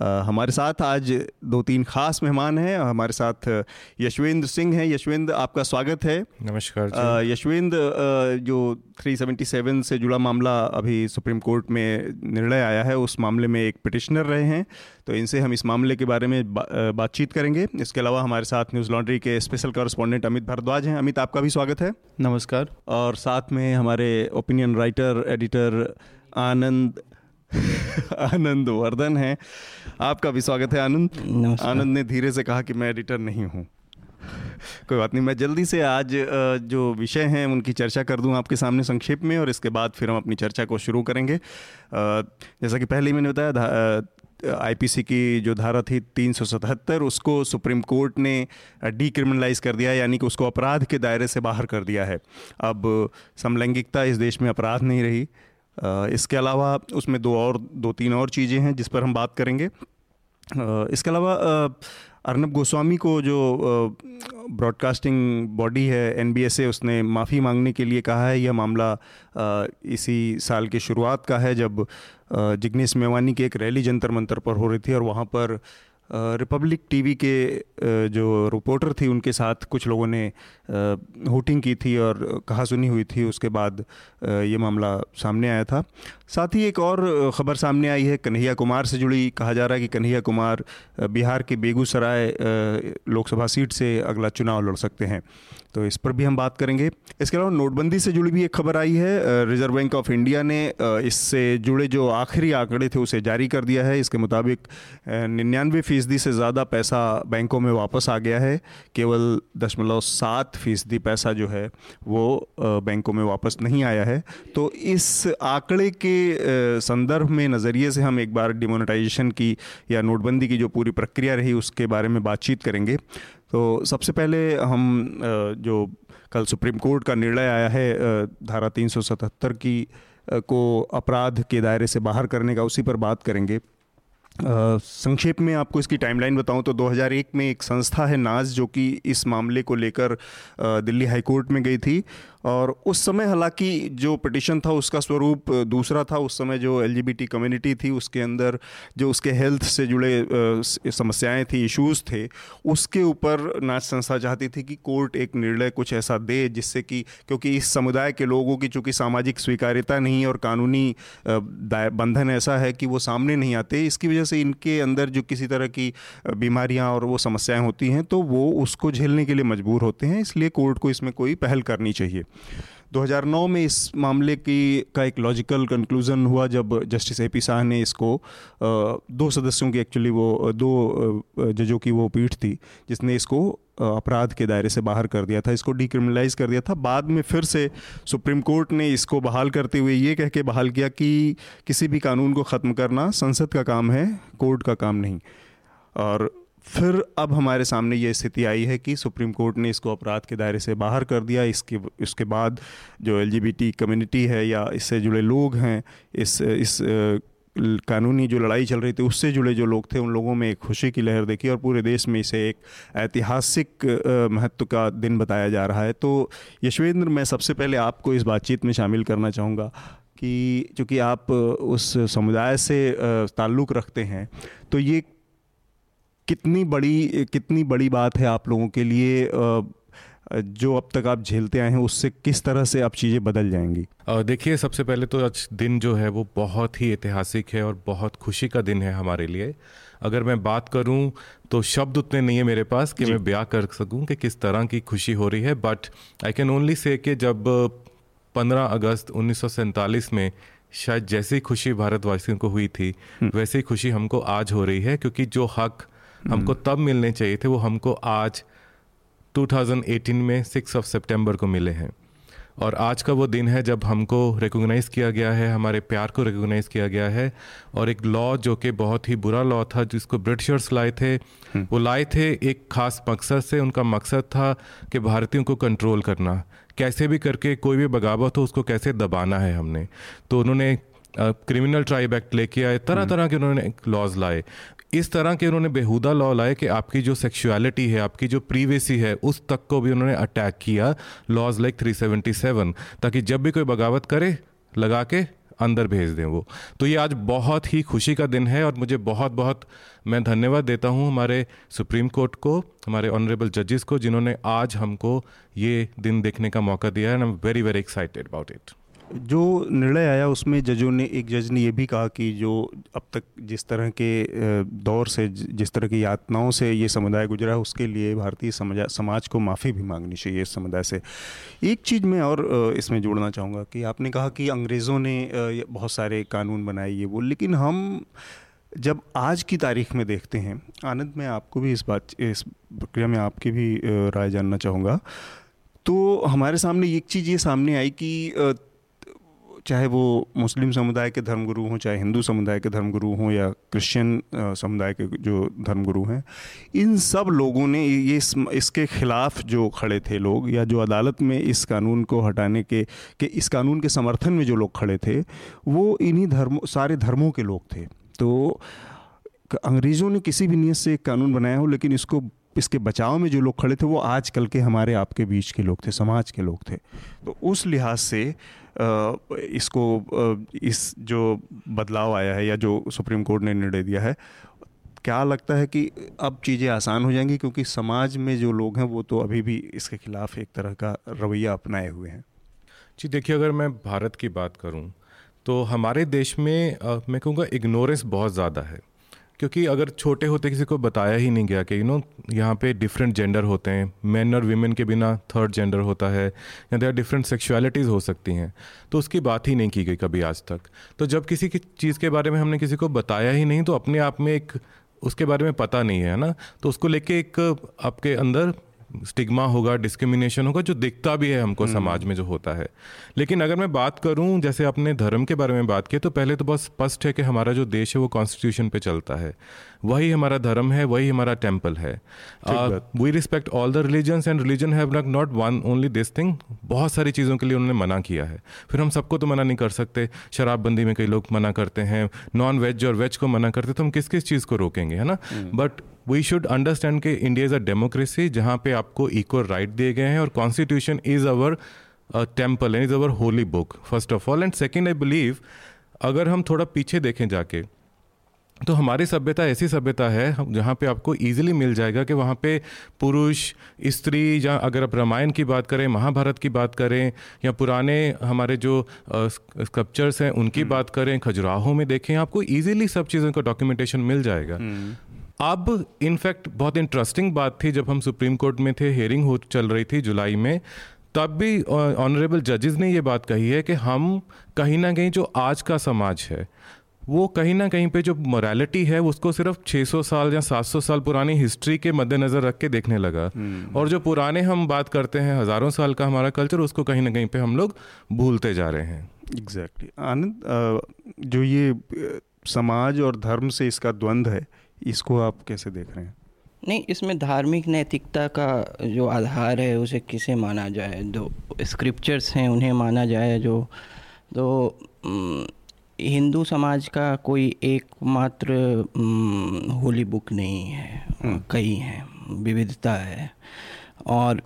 हमारे साथ आज दो तीन खास मेहमान हैं। हमारे साथ यशवेंद्र सिंह हैं। यशवेंद्र आपका स्वागत है। नमस्कार यशवेंद्र जो 377 से जुड़ा मामला अभी सुप्रीम कोर्ट में निर्णय आया है उस मामले में एक पिटिशनर रहे हैं। तो इनसे हम इस मामले के बारे में बा, बातचीत करेंगे। इसके अलावा हमारे साथ न्यूज़ लॉन्ड्री के स्पेशल कॉरेस्पॉन्डेंट अमित भारद्वाज हैं। अमित आपका भी स्वागत है। नमस्कार। और साथ में हमारे opinion writer editor Anand Anand Vardhan है। आपका भी स्वागत है आनंद। आनंद ने धीरे से कहा कि मैं एडिटर नहीं हूँ। कोई बात नहीं मैं जल्दी से आज जो विषय हैं उनकी चर्चा कर दूँ आपके सामने संक्षेप में और इसके बाद फिर हम अपनी चर्चा को शुरू करेंगे। जैसा कि पहले ही मैंने बताया आईपीसी की जो धारा थी 377 उसको सुप्रीम कोर्ट ने डीक्रिमिनलाइज कर दिया यानी कि उसको अपराध के दायरे से बाहर कर दिया है। अब समलैंगिकता इस देश में अपराध नहीं रही। इसके अलावा उसमें दो और, दो तीन और चीज़ें हैं जिस पर हम बात करेंगे। इसके अलावा अर्नब गोस्वामी को जो ब्रॉडकास्टिंग बॉडी है, एनबीएसए, उसने माफ़ी मांगने के लिए कहा है। यह मामला इसी साल की शुरुआत का है, जब जिग्नेश मेवानी की एक रैली जंतर मंतर पर हो रही थी और वहाँ पर रिपब्लिक टीवी के जो रिपोर्टर थी, उनके साथ कुछ लोगों ने होटिंग की थी और कहा सुनी हुई थी। उसके बाद ये मामला सामने आया था। साथ ही एक और ख़बर सामने आई है। कन्हैया कुमार से जुड़ी। कहा जा रहा है कि कन्हैया कुमार बिहार के बेगूसराय लोकसभा सीट से अगला चुनाव लड़ सकते हैं। तो इस पर भी हम बात करेंगे। इसके अलावा नोटबंदी से जुड़ी भी एक खबर आई है। रिज़र्व बैंक ऑफ़ इंडिया ने इससे जुड़े जो आखिरी आंकड़े थे उसे जारी कर दिया है। इसके मुताबिक निन्यानवे फ़ीसदी से ज़्यादा पैसा बैंकों में वापस आ गया है। केवल दशमलव सात फ़ीसदी पैसा जो है, वो बैंकों में वापस नहीं आया है। तो इस आंकड़े के संदर्भ में नज़रिए से हम एक बार डिमोनेटाइजेशन की या नोटबंदी की जो पूरी प्रक्रिया रही, उसके बारे में बातचीत करेंगे। तो सबसे पहले हम जो कल सुप्रीम कोर्ट का निर्णय आया है धारा 377 की को अपराध के दायरे से बाहर करने का, उसी पर बात करेंगे। संक्षेप में आपको इसकी टाइमलाइन बताऊँ तो 2001 में एक संस्था है नाज, जो कि इस मामले को लेकर दिल्ली हाई कोर्ट में गई थी। और उस समय हालाँकि जो पिटिशन था, उसका स्वरूप दूसरा था। उस समय जो एलजीबीटी कम्युनिटी थी, उसके अंदर जो उसके हेल्थ से जुड़े समस्याएँ थी इश्यूज़ थे, उसके ऊपर नाच संस्था चाहती थी कि कोर्ट एक निर्णय कुछ ऐसा दे जिससे कि, क्योंकि इस समुदाय के लोगों की चूँकि सामाजिक स्वीकार्यता नहीं और कानूनी बंधन ऐसा है कि वो सामने नहीं आते, इसकी वजह से इनके अंदर जो किसी तरह की बीमारियाँ और वो समस्याएँ होती हैं तो वो उसको झेलने के लिए मजबूर होते हैं, इसलिए कोर्ट को इसमें कोई पहल करनी चाहिए। 2009 में इस मामले की, का एक लॉजिकल कंक्लूज़न हुआ जब जस्टिस ए पी शाह ने इसको दो सदस्यों की एक्चुअली वो, दो जजों की वो पीठ थी, जिसने इसको अपराध के दायरे से बाहर कर दिया था, इसको डिक्रिमिनलाइज कर दिया था। बाद में फिर से सुप्रीम कोर्ट ने इसको बहाल करते हुए ये कह के बहाल किया कि किसी भी कानून को ख़त्म करना संसद का काम है, कोर्ट का काम नहीं। और फिर अब हमारे सामने ये स्थिति आई है कि सुप्रीम कोर्ट ने इसको अपराध के दायरे से बाहर कर दिया। इसके इसके बाद जो एलजीबीटी कम्युनिटी है या इससे जुड़े लोग हैं, इस इस कानूनी जो लड़ाई चल रही थी, उससे जुड़े जो लोग थे, उन लोगों में एक खुशी की लहर देखी और पूरे देश में इसे एक ऐतिहासिक महत्व का दिन बताया जा रहा है। तो यशवेंद्र, मैं सबसे पहले आपको इस बातचीत में शामिल करना चाहूँगा कि चूँकि आप उस समुदाय से ताल्लुक़ रखते हैं तो ये कितनी बड़ी कितनी बड़ी बात है आप लोगों के लिए जो अब तक आप झेलते आए हैं उससे किस तरह से अब चीज़ें बदल जाएँगी? देखिए सबसे पहले तो आज दिन जो है वो बहुत ही ऐतिहासिक है और बहुत खुशी का दिन है हमारे लिए। अगर मैं बात करूँ तो शब्द उतने नहीं है मेरे पास कि मैं ब्याह कर सकूँ कि किस तरह की खुशी हो रही है but I can only say कि जब 15 अगस्त उन्नीस सौ सैंतालीस में शायद जैसी खुशी भारतवासियों को हुई थी हम्म। वैसी खुशी हमको आज हो रही है क्योंकि जो हक हमको हम्म। तब मिलने चाहिए थे वो हमको आज 2018 में सिक्स ऑफ़ सितंबर को मिले हैं और आज का वो दिन है जब हमको रिकोगनाइज़ किया गया है हमारे प्यार को रिकोगनाइज़ किया गया है और एक लॉ जो कि बहुत ही बुरा लॉ था जिसको ब्रिटिशर्स लाए थे हम्म। वो लाए थे एक खास मकसद से उनका मकसद था कि भारतीयों को कंट्रोल करना कैसे भी करके कोई भी बगावत हो उसको कैसे दबाना है हमने तो उन्होंने क्रिमिनल ट्राइब एक्ट लेके आए तरह हम्म। तरह के उन्होंने लॉज लाए इस तरह के उन्होंने बेहुदा लॉ लाए कि आपकी जो सेक्सुअलिटी है, आपकी जो प्रीवेसी है, उस तक को भी उन्होंने अटैक किया लॉज लाइक 377 ताकि जब भी कोई बगावत करे, लगा के अंदर भेज दें वो। तो ये आज बहुत ही खुशी का दिन है और मुझे बहुत बहुत मैं धन्यवाद देता हूँ हमारे सुप्रीम कोर्ट को, हमारे ऑनरेबल जजेस को, जिन्होंने आज हमको ये दिन देखने का मौका दिया and I am very very excited about it जो निर्णय आया उसमें जजों ने, एक जज ने ये भी कहा कि जो अब तक जिस तरह के दौर से जिस तरह की यातनाओं से ये समुदाय गुजरा है, उसके लिए भारतीय समाज को माफ़ी भी मांगनी चाहिए इस समुदाय से। एक चीज़ मैं और इसमें जोड़ना चाहूँगा कि आपने कहा कि अंग्रेज़ों ने बहुत सारे कानून बनाए ये वो, लेकिन हम जब आज की तारीख में देखते हैं, आनंद, मैं आपको भी इस बात, इस प्रक्रिया में आपकी भी राय जानना चाहूँगा। तो हमारे सामने एक चीज़ ये सामने आई कि चाहे वो मुस्लिम समुदाय के धर्मगुरु हों चाहे हिंदू समुदाय के धर्मगुरु हों या क्रिश्चियन समुदाय के जो धर्मगुरु हैं इन सब लोगों ने ये इस, इसके ख़िलाफ़ जो खड़े थे लोग या जो अदालत में इस कानून को हटाने के कि इस कानून के समर्थन में जो लोग खड़े थे वो इन्हीं धर्मों सारे धर्मों के लोग थे। तो अंग्रेज़ों ने किसी भी नीयत से एक कानून बनाया हो लेकिन इसको इसके बचाव में जो लोग खड़े थे वो आज कल के हमारे आपके बीच के लोग थे समाज के लोग थे। तो उस लिहाज से इसको इस जो बदलाव आया है या जो सुप्रीम कोर्ट ने निर्णय दिया है क्या लगता है कि अब चीज़ें आसान हो जाएँगी? क्योंकि समाज में जो लोग हैं वो तो अभी भी इसके खिलाफ एक तरह का रवैया अपनाए हुए हैं। जी देखिए अगर मैं भारत की बात करूँ तो हमारे देश में आ, मैं कहूँगा इग्नोरेंस बहुत ज़्यादा है। क्योंकि अगर छोटे होते किसी को बताया ही नहीं गया कि यू नो यहाँ पे डिफरेंट जेंडर होते हैं। मैन और वीमेन के बिना थर्ड जेंडर होता है, या देर डिफरेंट सेक्शुअलिटीज़ हो सकती हैं। तो उसकी बात ही नहीं की गई कभी आज तक। तो जब किसी की चीज़ के बारे में हमने किसी को बताया ही नहीं तो अपने आप में एक, उसके बारे में पता नहीं है ना? तो उसको लेके एक आपके अंदर स्टिग्मा होगा डिस्क्रिमिनेशन होगा जो दिखता भी है हमको समाज में जो होता है। लेकिन अगर मैं बात करूँ जैसे अपने धर्म के बारे में बात की तो पहले तो बहुत स्पष्ट है कि हमारा जो देश है वो कॉन्स्टिट्यूशन पे चलता है। वही हमारा धर्म है वही हमारा टेंपल है। We respect all the religions and religion have not one only this thing बहुत सारी चीज़ों के लिए उन्होंने मना किया है। फिर हम सबको तो मना नहीं कर सकते। शराबबंदी में कई लोग मना करते हैं। नॉन वेज और वेज को मना करते तो हम किस किस चीज़ को रोकेंगे है ना? बट वी शुड अंडरस्टैंड कि इंडिया इज़ अ डेमोक्रेसी जहाँ पे आपको इक्वल राइट दिए गए हैं और constitution is our temple and is our holy book first of all and second I believe अगर हम थोड़ा पीछे देखें जाके तो हमारी सभ्यता ऐसी सभ्यता है जहाँ पे आपको इजीली मिल जाएगा कि वहाँ पे पुरुष स्त्री या अगर आप रामायण की बात करें महाभारत की बात करें या पुराने हमारे जो स्कल्पचर्स हैं उनकी हम्म। बात करें खजुराहों में देखें आपको इजीली सब चीज़ों का डॉक्यूमेंटेशन मिल जाएगा हम्म। अब इनफैक्ट बहुत इंटरेस्टिंग बात थी जब हम सुप्रीम कोर्ट में थे हेयरिंग हो चल रही थी जुलाई में तब भी ऑनरेबल जजेस ने ये बात कही है कि हम कहीं ना कहीं जो आज का समाज है वो कहीं ना कहीं पे जो मोरालिटी है उसको सिर्फ़ 600 साल या 700 साल पुरानी हिस्ट्री के मद्देनज़र रख के देखने लगा हम्म। और जो पुराने हम बात करते हैं हज़ारों साल का हमारा कल्चर उसको कहीं ना कहीं पे हम लोग भूलते जा रहे हैं एग्जैक्टली exactly. आनंद जो ये समाज और धर्म से इसका द्वंद्व है इसको आप कैसे देख रहे हैं नहीं इसमें धार्मिक नैतिकता का जो आधार है उसे किसे माना जाए जो स्क्रिप्चर्स हैं उन्हें माना जाए जो तो हिंदू समाज का कोई एकमात्र होली बुक नहीं है हम्म। कई हैं विविधता है। और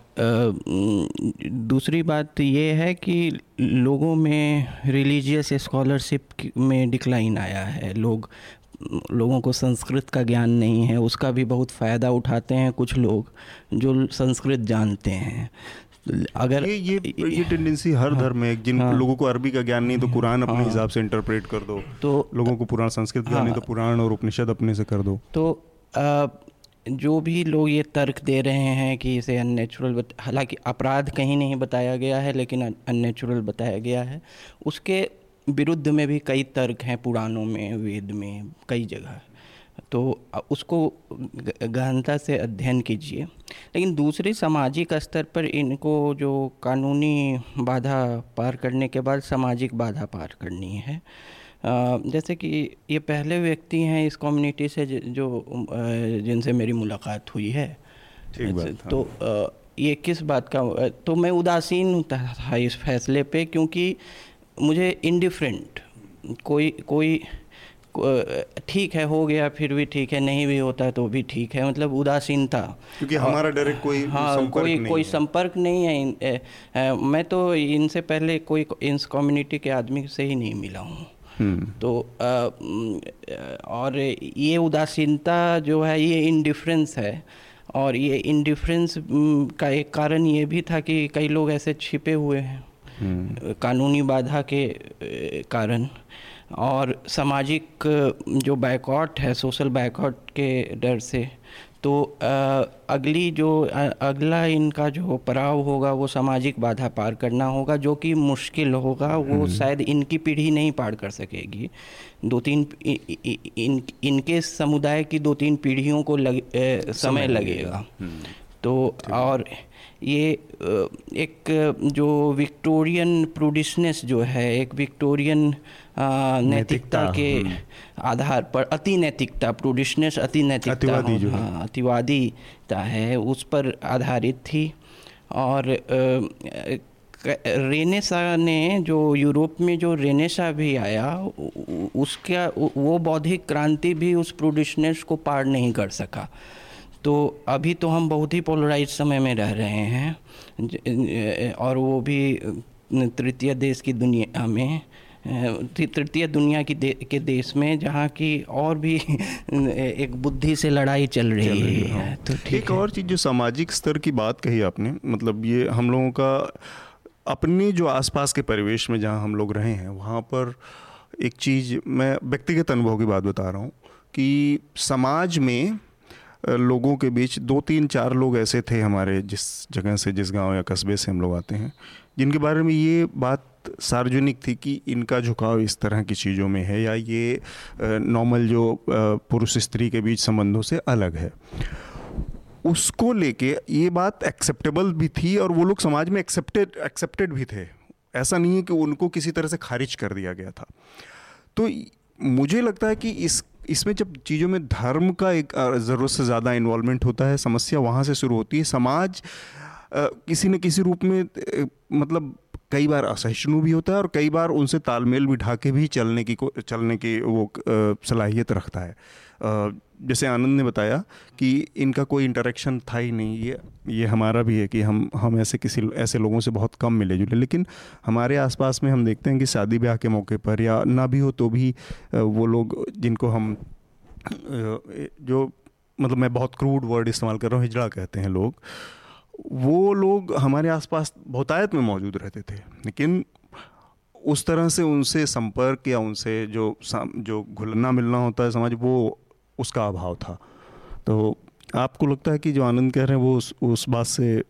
दूसरी बात ये है कि लोगों में रिलीजियस स्कॉलरशिप में डिक्लाइन आया है। लोग लोगों को संस्कृत का ज्ञान नहीं है उसका भी बहुत फ़ायदा उठाते हैं कुछ लोग जो संस्कृत जानते हैं। अगर ये ये ये टेंडेंसी हर हाँ, धर्म में जिन हाँ, लोगों को अरबी का ज्ञान नहीं तो कुरान अपने हाँ, हिसाब से इंटरप्रेट कर दो। तो लोगों को पुराण संस्कृत ज्ञान हाँ, नहीं तो पुराण और उपनिषद अपने से कर दो। तो आ, जो भी लोग ये तर्क दे रहे हैं कि इसे अननेचुरल हालाँकि अपराध कहीं नहीं बताया गया है लेकिन अननेचुरल बताया गया है। उसके विरुद्ध में भी कई तर्क हैं पुराणों में वेद में कई जगह। तो उसको गहनता से अध्ययन कीजिए। लेकिन दूसरे सामाजिक स्तर पर इनको जो कानूनी बाधा पार करने के बाद सामाजिक बाधा पार करनी है। जैसे कि ये पहले व्यक्ति हैं इस कम्युनिटी से जो जिनसे मेरी मुलाकात हुई है। तो ये किस बात का तो मैं उदासीन था इस फैसले पे क्योंकि मुझे इनडिफरेंट कोई कोई ठीक है हो गया फिर भी ठीक है नहीं भी होता तो भी ठीक है। मतलब उदासीनता क्योंकि हमारा डायरेक्ट कोई हाँ संपर्क कोई नहीं कोई संपर्क नहीं है इन, ए, ए, मैं तो इनसे पहले कोई इस कम्युनिटी के आदमी से ही नहीं मिला हूँ। हम्म, तो म, और ये उदासीनता जो है ये इनडिफरेंस है। और ये इनडिफरेंस का एक कारण ये भी था कि कई लोग ऐसे छिपे हुए हैं। हम्म, कानूनी बाधा के कारण। और सामाजिक जो बैकआउट है सोशल बैकआउट के डर से तो अगली जो अगला इनका जो पड़ाव होगा वो सामाजिक बाधा पार करना होगा जो कि मुश्किल होगा वो शायद इनकी पीढ़ी नहीं पार कर सकेगी। दो तीन इ, इ, इन इनके समुदाय की दो तीन पीढ़ियों को लग, अ, समय लगेगा। तो और ये एक जो विक्टोरियन प्रूडिशनेस जो है एक विक्टोरियन नैतिकता के आधार पर अति नैतिकता प्रूडिशनेस अति नैतिकता अतिवादी जो है। अतिवादीता है उस पर आधारित थी। और रेनेसा ने जो यूरोप में जो रेनेसा भी आया उसका वो बौद्धिक क्रांति भी उस प्रूडिशनेस को पार नहीं कर सका। तो अभी तो हम बहुत ही पोलराइज समय में रह रहे हैं। और वो भी तृतीय देश की दुनिया में। तृतीय दुनिया की दे, के देश में जहाँ की और भी एक बुद्धि से लड़ाई चल रही चल रही है तो ठीक एक और चीज़ जो सामाजिक स्तर की बात कही आपने मतलब ये हम लोगों का अपने जो आसपास के परिवेश में जहाँ हम लोग रहे हैं वहाँ पर एक चीज़ मैं व्यक्तिगत अनुभव की बात बता रहा हूँ कि समाज में लोगों के बीच दो तीन चार लोग ऐसे थे हमारे जिस जगह से जिस गाँव या कस्बे से हम लोग आते हैं जिनके बारे में ये बात सार्वजनिक थी कि इनका झुकाव इस तरह की चीज़ों में है या ये नॉर्मल जो पुरुष स्त्री के बीच संबंधों से अलग है। उसको लेके ये बात एक्सेप्टेबल भी थी और वो लोग समाज में एक्सेप्टेड एक्सेप्टेड भी थे। ऐसा नहीं है कि उनको किसी तरह से खारिज कर दिया गया था। तो मुझे लगता है कि इस, इसमें जब चीज़ों में धर्म का एक ज़रूरत से ज़्यादा इन्वॉल्वमेंट होता है, समस्या वहाँ से शुरू होती है। समाज किसी न किसी रूप में मतलब कई बार असहिष्णु भी होता है और कई बार उनसे तालमेल बिठा के भी चलने की को, चलने की वो सलाहियत रखता है। जैसे आनंद ने बताया कि इनका कोई इंटरेक्शन था ही नहीं, ये ये हमारा भी है कि हम हम ऐसे किसी, ऐसे लोगों से बहुत कम मिले जुले। लेकिन हमारे आसपास में हम देखते हैं कि शादी ब्याह के मौके पर या ना भी हो तो भी वो लोग जिनको हम जो मतलब मैं बहुत क्रूड वर्ड इस्तेमाल कर रहा हूँ, हिजड़ा कहते हैं लोग वो लोग हमारे आसपास बहुतायत में मौजूद रहते थे लेकिन उस तरह से उनसे संपर्क या उनसे जो जो घुलना मिलना होता है समाज वो उसका अभाव था। तो आपको लगता है कि जो आनंद कह रहे हैं वो उस, उस बात से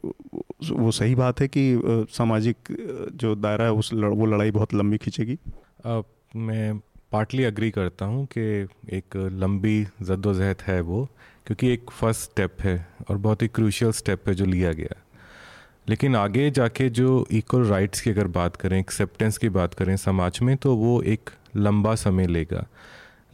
वो सही बात है कि सामाजिक जो दायरा है उस लड़, वो लड़ाई बहुत लंबी खींचेगी? मैं पार्टली अग्री करता हूँ कि एक लंबी जद्दोजहद है वो। क्योंकि एक फ़र्स्ट स्टेप है और बहुत ही क्रूशियल स्टेप है जो लिया गया। लेकिन आगे जाके जो इक्वल राइट्स की अगर बात करें एक्सेप्टेंस की बात करें समाज में तो वो एक लंबा समय लेगा।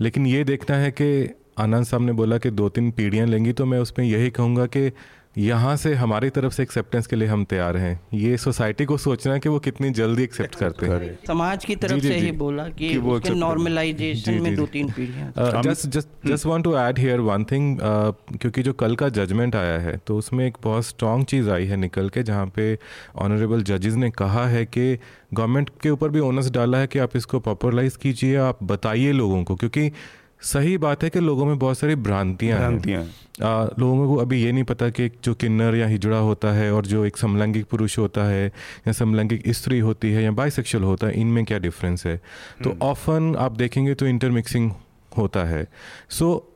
लेकिन ये देखना है कि आनंद साहब ने बोला कि दो तीन पीढ़ियाँ लेंगी तो मैं उसमें यही कहूँगा कि यहाँ से हमारी तरफ़ से एक्सेप्टेंस के लिए हम तैयार हैं। ये सोसाइटी को सोचना है कि वो कितनी जल्दी एक्सेप्ट करते हैं। समाज की तरफ़ जी, जी, से ही बोला कि, कि वो नॉर्मलाइजेशन में दो तीन पीढ़ियाँ just just just want to add here one thing क्योंकि जो कल का जजमेंट आया है तो उसमें एक बहुत स्ट्रॉन्ग चीज़ आई है निकल के जहाँ पे ऑनरेबल जजेस ने कहा है कि गवर्नमेंट के ऊपर भी ओनस डाला है कि आप इसको पॉपुलराइज कीजिए आप बताइए लोगों को क्योंकि सही बात है कि लोगों में बहुत सारी भ्रांतियाँ हैं। भ्रांतियाँ लोगों को अभी ये नहीं पता कि जो किन्नर या हिजड़ा होता है और जो एक समलैंगिक पुरुष होता है या समलैंगिक स्त्री होती है या बाइसेक्सुअल होता है इनमें क्या डिफरेंस है? तो ऑफन आप देखेंगे तो इंटरमिक्सिंग होता है। सो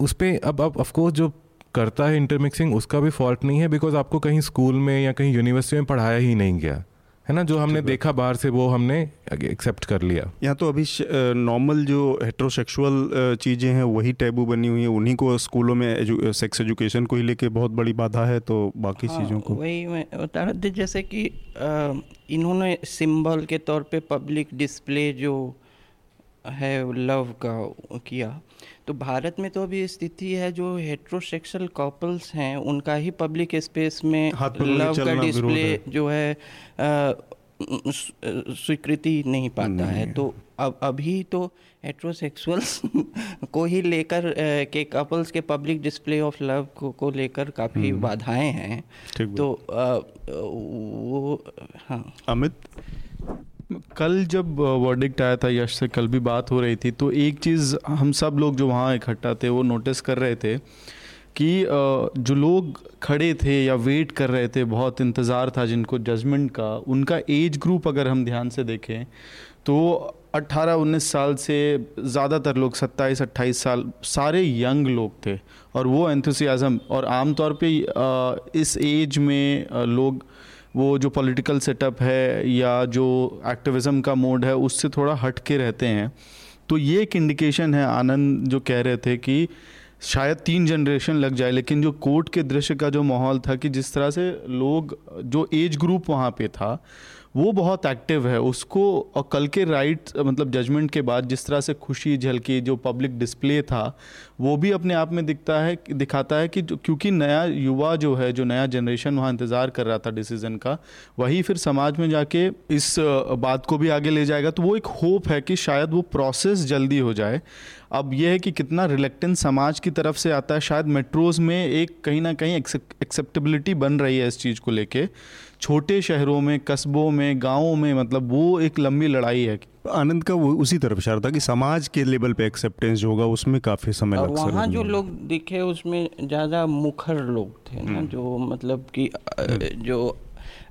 उस पर अब अब ऑफकोर्स जो करता है इंटरमिक्सिंग उसका भी फॉल्ट नहीं है बिकॉज़ आपको कहीं स्कूल में या कहीं यूनिवर्सिटी में पढ़ाया ही नहीं गया। है ना जो हमने देखा बाहर से वो हमने एक्सेप्ट कर लिया। यहाँ तो अभी नॉर्मल जो हेट्रोसेक्सुअल चीज़ें हैं वही टैबू बनी हुई हैं उन्हीं को स्कूलों में एजु, सेक्स एजुकेशन को ही लेके बहुत बड़ी बाधा है तो बाकी हाँ, चीज़ों को। वही मैं बता रहा था जैसे कि आ, इन्होंने सिंबल के तौर पे पब्लिक डिस्प्ले जो है लव का किया। तो भारत में तो अभी स्थिति है जो हेट्रोसेक्सुअल कपल्स हैं उनका ही पब्लिक स्पेस में लव का डिस्प्ले। जो है स्वीकृति नहीं पाता नहीं है। तो अब अभी तो हेट्रोसेक्सुअल्स को ही लेकर के कपल्स के पब्लिक डिस्प्ले ऑफ़ लव को को लेकर काफ़ी हम्म। बाधाएँ हैं। तो आ, वो हाँ। अमित? कल जब वर्डिक्ट आया था यश से, कल भी बात हो रही थी तो एक चीज़ हम सब लोग जो वहाँ इकट्ठा थे, वो नोटिस कर रहे थे कि जो लोग खड़े थे या वेट कर रहे थे, बहुत इंतज़ार था जिनको जजमेंट का, उनका एज ग्रुप अगर हम ध्यान से देखें तो 18-19 साल से ज़्यादातर लोग 27-28 साल, सारे यंग लोग थे। और वो एंथुसियाज़म और आमतौर पे इस एज में लोग वो जो पॉलिटिकल सेटअप है या जो एक्टिविज़म का मोड है, उससे थोड़ा हट के रहते हैं। तो ये एक इंडिकेशन है, आनंद जो कह रहे थे कि शायद तीन जनरेशन लग जाए, लेकिन जो कोर्ट के दृश्य का जो माहौल था कि जिस तरह से लोग, जो एज ग्रुप वहाँ पे था वो बहुत एक्टिव है। उसको और कल के राइट मतलब जजमेंट के बाद जिस तरह से खुशी, झलकी, जो पब्लिक डिस्प्ले था, वो भी अपने आप में दिखता है, दिखाता है कि क्योंकि नया युवा जो है, जो नया जनरेशन वहाँ इंतज़ार कर रहा था डिसीज़न का, वही फिर समाज में जाके इस बात को भी आगे ले जाएगा। तो वो एक होप है कि शायद वो प्रोसेस जल्दी हो जाए। अब यह है कि कितना रिलेक्टेंस समाज की तरफ़ से आता है। शायद मेट्रोज़ में एक कहीं ना कहीं एक्सेप्टेबिलिटी बन रही है इस चीज़ को लेके। छोटे शहरों में कस्बों में गाँवों में मतलब वो एक लंबी लड़ाई है आनंद का वो उसी तरफ़ इशारा था कि समाज के लेवल पे एक्सेप्टेंस जो होगा उसमें काफ़ी समय लग सकता वहाँ जो लोग दिखे उसमें ज़्यादा मुखर लोग थे ना हम्म। जो मतलब कि जो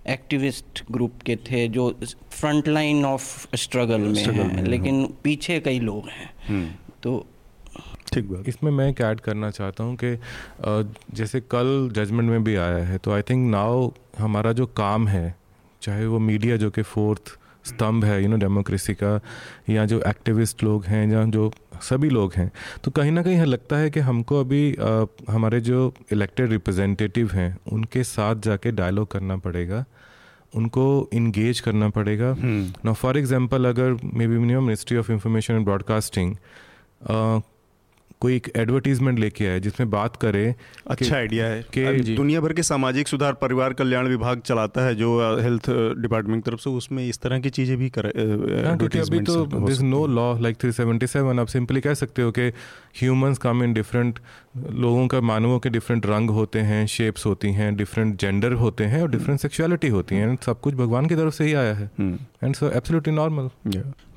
एक्टिविस्ट ग्रुप के थे जो फ्रंट लाइन ऑफ़ स्ट्रगल में हैं लेकिन हाँ। पीछे कई लोग हैं हम्म। तो ठीक बात। इसमें मैं एक ऐड करना चाहता हूँ कि जैसे कल जजमेंट में भी आया है तो आई थिंक नाउ हमारा जो काम है चाहे वो मीडिया जो कि फोर्थ स्तंभ है यू नो डेमोक्रेसी का या जो एक्टिविस्ट लोग हैं या जो सभी लोग हैं तो कहीं ना कहीं लगता है कि हमको अभी आ, हमारे जो इलेक्टेड रिप्रेजेंटेटिव हैं उनके साथ जाके डायलॉग करना पड़ेगा उनको इंगेज करना पड़ेगा। ना फॉर एग्जांपल अगर maybe minimum ministry of information and broadcasting कोई एक एडवर्टीजमेंट लेके आए जिसमें बात करे अच्छा आइडिया है। कि दुनिया भर के सामाजिक सुधार परिवार कल्याण विभाग चलाता है जो हेल्थ डिपार्टमेंट की तरफ़ से उसमें इस तरह की चीज़ें भी कर हाँ, क्योंकि अभी तो this no law like three seventy seven आप सिंपली कह सकते हो कि ह्यूमंस कम इन डिफरेंट लोगों का मानवों के डिफरेंट रंग होते हैं शेप्स होती हैं डिफरेंट जेंडर होते हैं और डिफरेंट सेक्सुअलिटी होती हैं। सब कुछ भगवान की तरफ़ से ही आया है। एंड सो एब्सोल्युटली नॉर्मल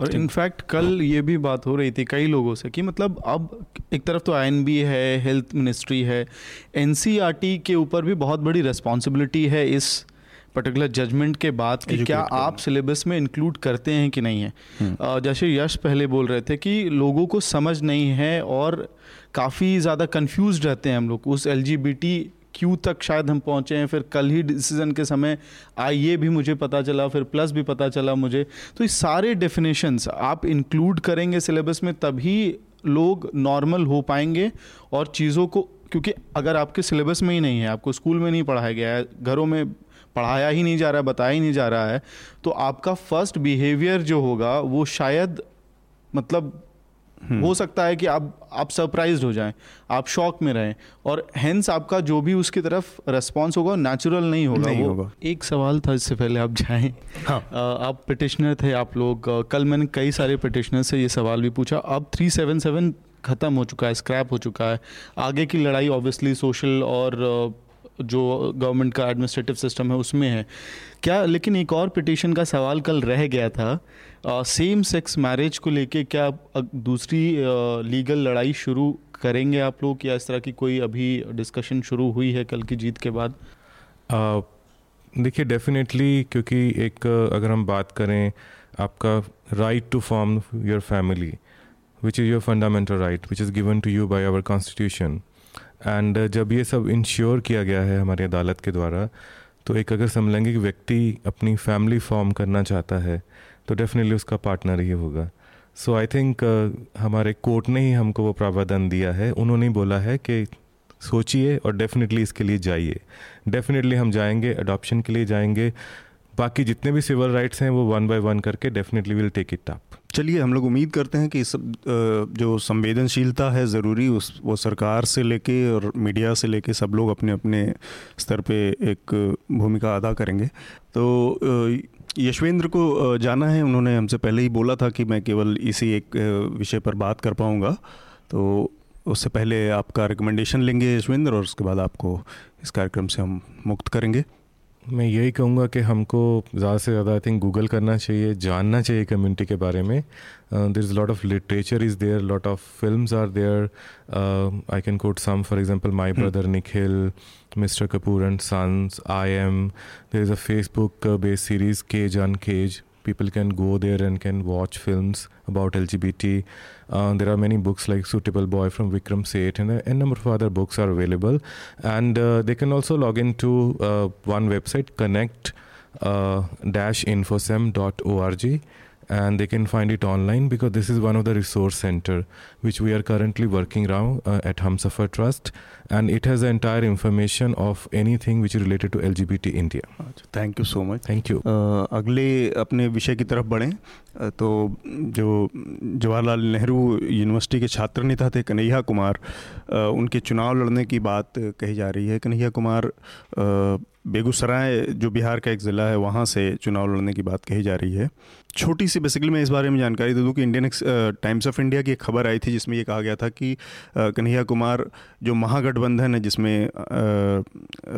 और इनफैक्ट कल ये भी बात हो रही थी कई लोगों से कि मतलब अब एक तरफ़ तो आईएनबी है हेल्थ मिनिस्ट्री है एन e के ऊपर भी बहुत बड़ी रिस्पॉन्सिबिलिटी है इस पर्टिकुलर जजमेंट के बाद कि क्या आप सिलेबस में इंक्लूड करते हैं कि नहीं है। हम्म। जैसे यश पहले बोल रहे थे कि लोगों को समझ नहीं है और काफ़ी ज़्यादा कंफ्यूज रहते हैं हम लोग उस एल क्यू तक शायद हम पहुँचे हैं, फिर कल ही डिसीज़न के समय आई ये भी मुझे पता चला, फिर प्लस भी पता चला मुझे तो ये सारे डेफिनेशंस आप इंक्लूड करेंगे सिलेबस में, तभी लोग नॉर्मल हो पाएँगे और चीज़ों को, क्योंकि अगर आपके सिलेबस में ही नहीं है, आपको स्कूल में नहीं पढ़ाया गया है, घरों में पढ़ाया ही नहीं जा रहा है, बताया ही नहीं जा रहा है तो आपका फ़र्स्ट बिहेवियर जो होगा, वो शायद मतलब। हो सकता है कि आप आप सरप्राइज़ हो जाएँ आप शॉक में रहें और हेंस आपका जो भी उसकी तरफ़ रेस्पॉन्स होगा नेचुरल नहीं होगा नहीं होगा। एक सवाल था इससे पहले आप जाएँ। हाँ। आप पिटिशनर थे आप लोग कल मैंने कई सारे पिटिशनर से ये सवाल भी पूछा। अब थ्री सेवन सेवन ख़त्म हो चुका है स्क्रैप हो चुका है। आगे की लड़ाई ऑब्वियसली सोशल और जो गवर्नमेंट का एडमिनिस्ट्रेटिव सिस्टम है, उसमें है। क्या, लेकिन एक और पिटिशन का सवाल कल रह गया था सेम सेक्स मैरिज को लेके क्या दूसरी लीगल लड़ाई शुरू करेंगे आप लोग, या इस तरह की कोई अभी डिस्कशन शुरू हुई है कल की जीत के बाद? देखिए डेफिनेटली क्योंकि एक, अगर हम बात करें, आपका right to form your family which is your fundamental right which is given to you by our constitution and जब ये सब इंश्योर किया गया है हमारी अदालत के द्वारा तो एक अगर समलैंगिक व्यक्ति अपनी फैमिली फॉर्म करना चाहता है तो डेफिनेटली उसका पार्टनर ही होगा। सो आई थिंक हमारे कोर्ट ने ही हमको वो प्रावधान दिया है। उन्होंने ही बोला है कि सोचिए और डेफिनेटली इसके लिए जाइए। डेफिनेटली हम जाएँगे अडॉप्शन के लिए जाएँगे। बाकी जितने भी सिविल राइट्स हैं, वो वन बाय वन करके definitely will take it up चलिए, हम लोग उम्मीद करते हैं कि सब जो संवेदनशीलता है ज़रूरी, उस, वो सरकार से लेके और मीडिया से लेके सब लोग अपने अपने स्तर पे एक भूमिका अदा करेंगे। तो यशवेंद्र को जाना है। उन्होंने हमसे पहले ही बोला था कि मैं केवल इसी एक विषय पर बात कर पाऊँगा। तो उससे पहले आपका रिकमेंडेशन लेंगे यशवेंद्र और उसके बाद आपको इस कार्यक्रम से हम मुक्त करेंगे। मैं यही कहूँगा कि हमको ज़्यादा से ज़्यादा आई थिंक गूगल करना चाहिए जानना चाहिए कम्युनिटी के बारे में। There is lot of literature is there lot of film are there I can quote some for example my brother Nikhil mister Kapoor and sons I am there is a Facebook based series cage जान cage people can go there and can watch films about LGBT. Uh, there are many books like Suitable Boy from Vikram Seth, and a, number of other books are available. And uh, they can also log into uh, one website, connect-infosem.org and they can find it online because this is one of the resource center which we are currently working around uh, at Humsafar Trust and it has the entire information of anything which is related to LGBT India. Thank you so much thank you अगले अपने विषय की तरफ बढ़ें तो जो Jawaharlal Nehru university के छात्र नेता थे, कन्हैया कुमार उनके चुनाव लड़ने की बात कही जा रही है। कन्हैया कुमार बेगूसराय, जो बिहार का एक ज़िला है, वहाँ से चुनाव लड़ने की बात कही जा रही है। छोटी सी बेसिकली मैं इस बारे में जानकारी दे दूँ कि इंडियन टाइम्स ऑफ़ इंडिया की एक खबर आई थी, जिसमें ये कहा गया था कि कन्हैया कुमार जो महागठबंधन है, जिसमें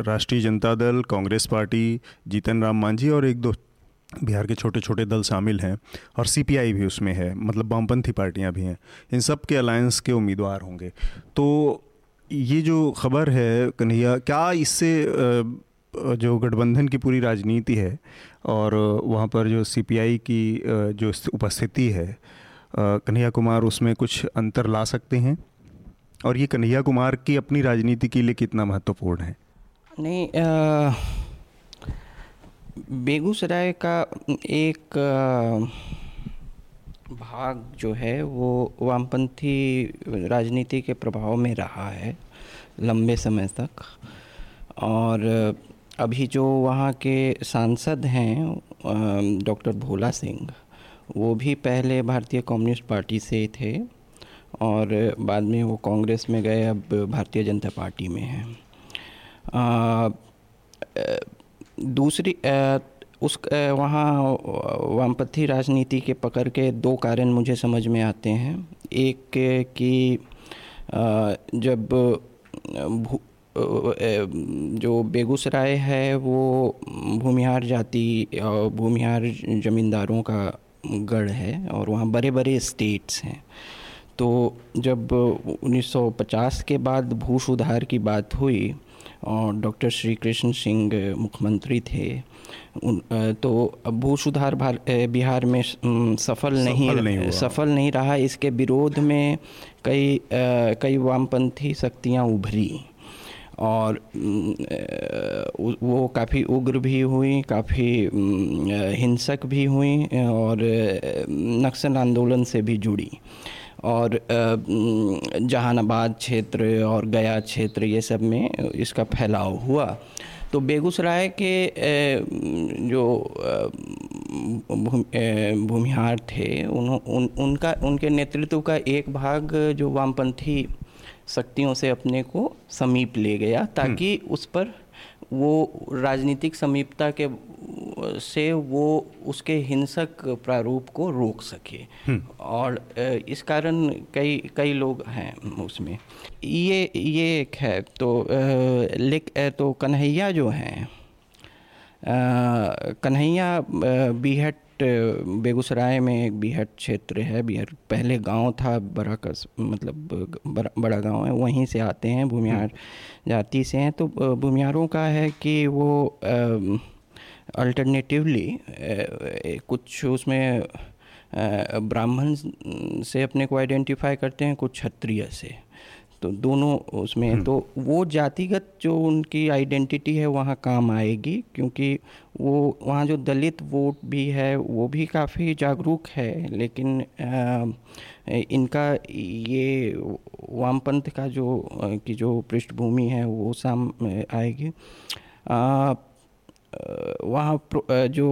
राष्ट्रीय जनता दल, कांग्रेस पार्टी, जीतन राम मांझी और एक दो बिहार के छोटे छोटे दल शामिल हैं और सीपीआई भी उसमें है मतलब वामपंथी पार्टियाँ भी हैं। इन सब के अलायंस के उम्मीदवार होंगे। तो ये जो खबर है, कन्हैया, क्या इससे जो गठबंधन की पूरी राजनीति है और वहाँ पर जो सीपीआई की जो उपस्थिति है कन्हैया कुमार उसमें कुछ अंतर ला सकते हैं? और ये कन्हैया कुमार की अपनी राजनीति के लिए कितना महत्वपूर्ण है? नहीं बेगूसराय का एक भाग जो है, वो वामपंथी राजनीति के प्रभाव में रहा है लंबे समय तक। और अभी जो वहाँ के सांसद हैं डॉक्टर भोला सिंह, वो भी पहले भारतीय कम्युनिस्ट पार्टी से थे और बाद में वो कांग्रेस में गए, अब भारतीय जनता पार्टी में हैं। दूसरी उस वहाँ वामपंथी राजनीति के पकड़ के दो कारण मुझे समझ में आते हैं। एक कि जब जो बेगूसराय है, वो भूमिहार जाति भूमिहार ज़मींदारों का गढ़ है और वहाँ बड़े बड़े स्टेट्स हैं। तो जब 1950 के बाद भू सुधार की बात हुई और डॉक्टर श्री कृष्ण सिंह मुख्यमंत्री थे। उन तो भू सुधार बिहार में सफल नहीं सफल नहीं, सफल नहीं रहा। इसके विरोध में कई कई वामपंथी शक्तियाँ उभरी और वो काफ़ी उग्र भी हुई काफ़ी हिंसक भी हुई और नक्सल आंदोलन से भी जुड़ी। और जहानाबाद क्षेत्र और गया क्षेत्र ये सब में इसका फैलाव हुआ तो बेगूसराय के जो भूमिहार थे उन, उन उनका उनके नेतृत्व का एक भाग जो वामपंथी शक्तियों से अपने को समीप ले गया ताकि हम्म। उस पर वो राजनीतिक समीपता के से वो उसके हिंसक प्रारूप को रोक सके हम्म। और इस कारण कई कई लोग हैं उसमें ये ये एक है तो लेक तो कन्हैया जो हैं कन्हैया बीहट बेगूसराय में एक बीहट क्षेत्र है। बीहट पहले गाँव था बड़ा कस मतलब बड़ा, बड़ा गाँव है। वहीं से आते हैं भूमिहार हम्म। जाति से हैं। तो भूमिहारों का है कि वो अल्टरनेटिवली कुछ उसमें ब्राह्मण से अपने को आइडेंटिफाई करते हैं कुछ क्षत्रिय से। तो दोनों उसमें हम्म। तो वो जातिगत जो उनकी आइडेंटिटी है वहाँ काम आएगी क्योंकि वो वहाँ जो दलित वोट भी है वो भी काफ़ी जागरूक है। लेकिन आ, इनका ये वामपंथ का जो की जो पृष्ठभूमि है वो साम आएगी। वहाँ जो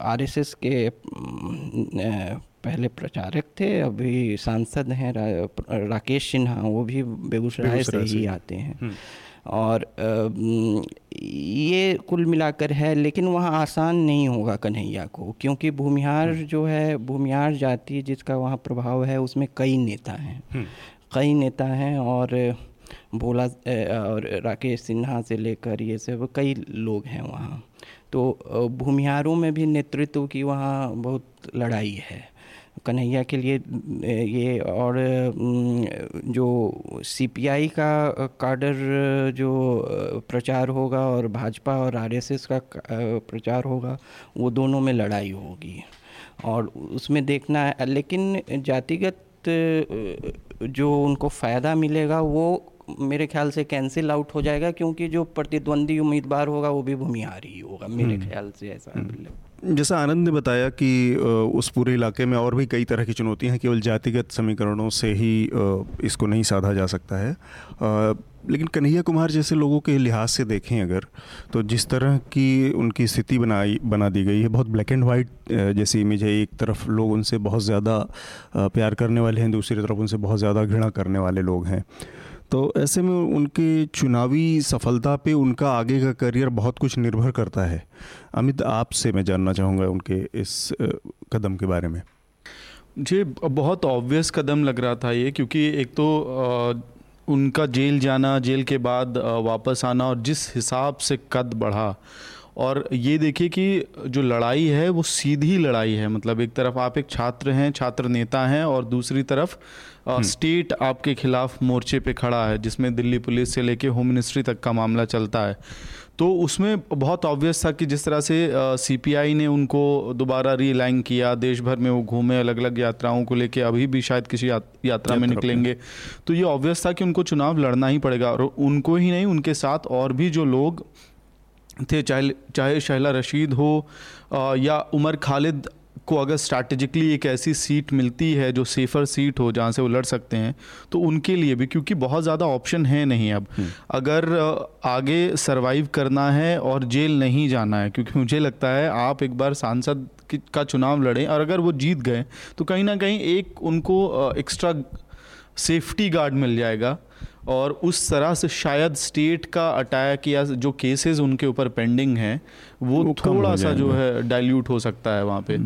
आरएसएस के पहले प्रचारक थे अभी सांसद हैं रा, राकेश सिन्हा वो भी बेगूसराय से ही आते हैं हम्म। और ये कुल मिलाकर है लेकिन वहाँ आसान नहीं होगा कन्हैया को क्योंकि भूमिहार हम्म। जो है भूमिहार जाति जिसका वहाँ प्रभाव है उसमें कई नेता हैं हम्म। कई नेता हैं और भोला और राकेश सिन्हा से लेकर ये सब कई लोग हैं वहाँ तो भूमिहारों में भी नेतृत्व की वहाँ बहुत लड़ाई है कन्हैया के लिए ये और जो सीपीआई का काडर जो प्रचार होगा और भाजपा और आरएसएस का प्रचार होगा वो दोनों में लड़ाई होगी और उसमें देखना है लेकिन जातिगत जो उनको फ़ायदा मिलेगा वो मेरे ख्याल से कैंसिल आउट हो जाएगा क्योंकि जो प्रतिद्वंदी उम्मीदवार होगा वो भी भूमिहार ही होगा मेरे हम्म। ख्याल से ऐसा हम्म। जैसा आनंद ने बताया कि उस पूरे इलाके में और भी कई तरह की चुनौतियाँ हैं, केवल जातिगत समीकरणों से ही इसको नहीं साधा जा सकता है। लेकिन कन्हैया कुमार जैसे लोगों के लिहाज से देखें अगर तो जिस तरह की उनकी स्थिति बनाई, बना दी गई है, बहुत ब्लैक एंड वाइट जैसी इमेज है, एक तरफ़ लोग उनसे बहुत ज़्यादा प्यार करने वाले हैं, दूसरी तरफ़ उनसे बहुत ज़्यादा घृणा करने वाले लोग हैं। तो ऐसे में उनके चुनावी सफलता पे उनका आगे का करियर बहुत कुछ निर्भर करता है। अमित, आपसे मैं जानना चाहूँगा उनके इस कदम के बारे में। जी बहुत ऑब्वियस कदम लग रहा था ये, क्योंकि एक तो उनका जेल जाना, जेल के बाद वापस आना और जिस हिसाब से कद बढ़ा और ये देखिए कि जो लड़ाई है वो सीधी लड़ाई है। मतलब एक तरफ़ आप एक छात्र हैं छात्र नेता हैं और दूसरी तरफ़ स्टेट हम्म। आपके खिलाफ मोर्चे पे खड़ा है जिसमें दिल्ली पुलिस से लेके होम मिनिस्ट्री तक का मामला चलता है। तो उसमें बहुत ऑब्वियस था कि जिस तरह से सीपीआई ने उनको दोबारा रीलाइन किया देश भर में वो घूमे अलग अलग यात्राओं को लेके अभी भी शायद किसी यात्रा में निकलेंगे। तो ये ऑब्वियस था कि उनको चुनाव लड़ना ही पड़ेगा और उनको ही नहीं उनके साथ और भी जो लोग थे चाहे चाहे शहला रशीद हो या उमर खालिद को अगर स्ट्रैटेजिकली एक ऐसी सीट मिलती है जो सेफ़र सीट हो जहाँ से वो लड़ सकते हैं तो उनके लिए भी क्योंकि बहुत ज़्यादा ऑप्शन है नहीं अब हम्म। अगर आगे सरवाइव करना है और जेल नहीं जाना है क्योंकि मुझे लगता है आप एक बार सांसद का चुनाव लड़ें और अगर वो जीत गए तो कहीं ना कहीं एक उनको एक्स्ट्रा सेफ्टी गार्ड मिल जाएगा और उस तरह से शायद स्टेट का अटैक या जो केसेस उनके ऊपर पेंडिंग हैं वो, वो थोड़ा सा जो है डाइल्यूट हो सकता है वहाँ पे।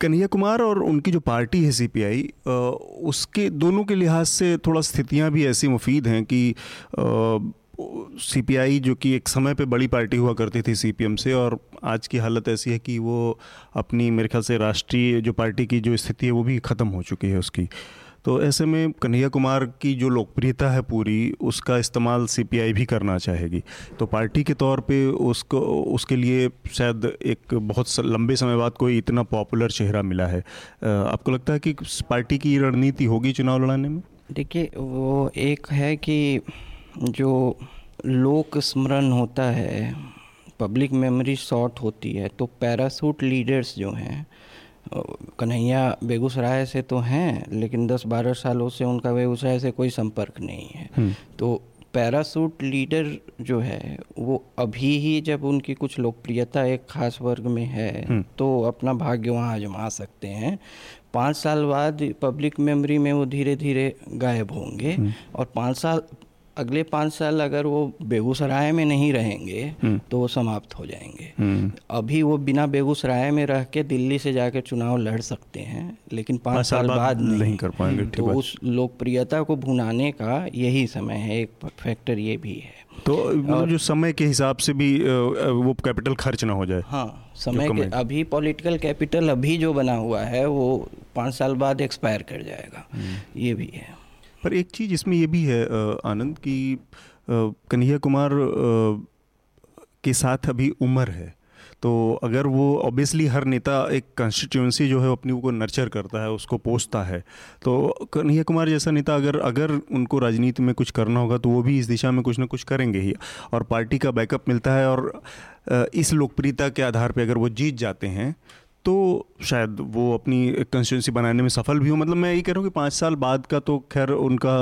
कन्हैया कुमार और उनकी जो पार्टी है सीपीआई उसके दोनों के लिहाज से थोड़ा स्थितियाँ भी ऐसी मुफीद हैं कि सीपीआई जो कि एक समय पे बड़ी पार्टी हुआ करती थी सीपीएम से और आज की हालत ऐसी है कि वो अपनी मेरे ख्याल से राष्ट्रीय जो पार्टी की जो स्थिति है वो भी ख़त्म हो चुकी है उसकी तो ऐसे में कन्हैया कुमार की जो लोकप्रियता है पूरी, उसका इस्तेमाल सीपीआई भी करना चाहेगी। तो पार्टी के तौर पे उसको, उसके लिए शायद एक बहुत लंबे समय बाद कोई इतना पॉपुलर चेहरा मिला है। आपको लगता है कि पार्टी की रणनीति होगी चुनाव लड़ाने में? देखिए, वो एक है कि जो लोक स्मरण होता है, पब्लिक मेमोरी शॉर्ट होती है तो पैरासूट लीडर्स जो हैं कन्हैया बेगूसराय से तो हैं लेकिन 10-12 सालों से उनका बेगूसराय से कोई संपर्क नहीं है हम्म। तो पैरासूट लीडर जो है वो अभी ही जब उनकी कुछ लोकप्रियता एक खास वर्ग में है हम्म। तो अपना भाग्य वहाँ आजमा सकते हैं पाँच साल बाद पब्लिक मेमोरी में वो धीरे धीरे गायब होंगे हम्म। और पाँच साल अगले पाँच साल अगर वो बेगूसराय में नहीं रहेंगे हम्म। तो वो समाप्त हो जाएँगे। हम्म। अभी वो बिना बेगूसराय में रह के दिल्ली से जाकर चुनाव लड़ सकते हैं लेकिन पाँच साल बाद नहीं, नहीं। कर पाएँगे तो उस लोकप्रियता को भुनाने का यही समय है एक फैक्टर ये भी है। तो और, जो समय के हिसाब से भी वो कैपिटल खर्च ना हो जाए। हाँ समय के अभी पॉलिटिकल कैपिटल अभी जो बना हुआ है वो पाँच साल बाद एक्सपायर कर जाएगा। हम्म। ये भी है। पर एक चीज़ इसमें ये भी है आनंद कि कन्हैया कुमार के साथ अभी उम्र है। तो अगर वो ऑब्वियसली हर नेता एक कंस्टिट्यूंसी जो है अपनी को नर्चर करता है, उसको पोसता है तो कन्हैया कुमार जैसा नेता अगर अगर उनको राजनीति में कुछ करना होगा तो वो भी इस दिशा में कुछ ना कुछ करेंगे ही। और पार्टी का बैकअप मिलता है और इस लोकप्रियता के आधार पर अगर वो जीत जाते हैं तो शायद वो अपनी कंस्टिट्यूंसी बनाने में सफल भी हो। मतलब मैं ये कह रहा हूँ कि पाँच साल बाद का तो खैर उनका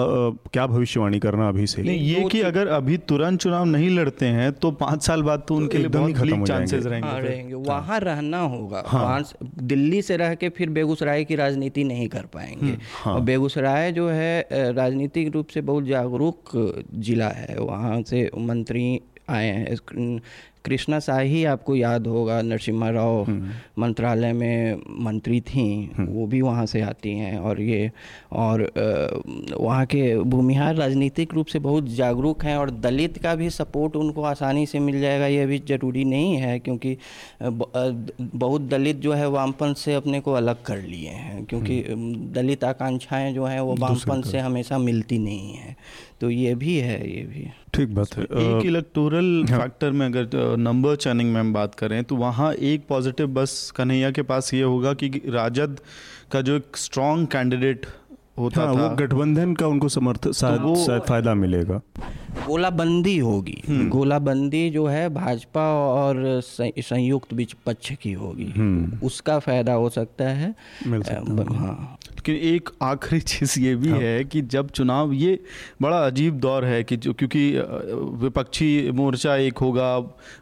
क्या भविष्यवाणी करना अभी से? नहीं ये तो कि अगर अभी तुरंत चुनाव नहीं लड़ते हैं तो पाँच साल बाद तो उनके लिए बहुत खत्म चांसेस रहेंगे हाँ, रहेंगे। वहाँ रहना होगा। हाँ। दिल्ली से रह के फिर बेगूसराय की राजनीति नहीं कर पाएँगे। हम्म, हाँ। और बेगूसराय जो है राजनीतिक रूप से बहुत जागरूक जिला है। वहाँ से मंत्री आए हैं कृष्णा शाही आपको याद होगा नरसिम्हा राव हम्म। मंत्रालय में मंत्री थी हम्म। वो भी वहाँ से आती हैं और ये और वहाँ के भूमिहार राजनीतिक रूप से बहुत जागरूक हैं और दलित का भी सपोर्ट उनको आसानी से मिल जाएगा ये भी ज़रूरी नहीं है क्योंकि बहुत दलित जो है वामपंथ से अपने को अलग कर लिए हैं क्योंकि हम्म। दलित आकांक्षाएँ जो हैं वो वामपंथ से हमेशा मिलती नहीं हैं तो ये भी है ये भी ठीक बात है एक इलेक्टोरल हाँ। फैक्टर में अगर नंबर चैनिंग में हम बात करें तो वहाँ एक पॉजिटिव बस कन्हैया के पास ये होगा कि राजद का जो एक स्ट्रॉन्ग कैंडिडेट होता हाँ, था। वो गठबंधन का उनको समर्थ शायद तो शायद फ़ायदा मिलेगा। गोलाबंदी होगी। हम्म। गोलाबंदी जो है भाजपा और संयुक्त विपक्ष की होगी। हम्म। उसका फ़ायदा हो सकता है। मिल सकता हाँ। लेकिन एक आखिरी चीज़ ये भी हाँ। है कि जब चुनाव ये बड़ा अजीब दौर है कि जो क्योंकि विपक्षी मोर्चा एक होगा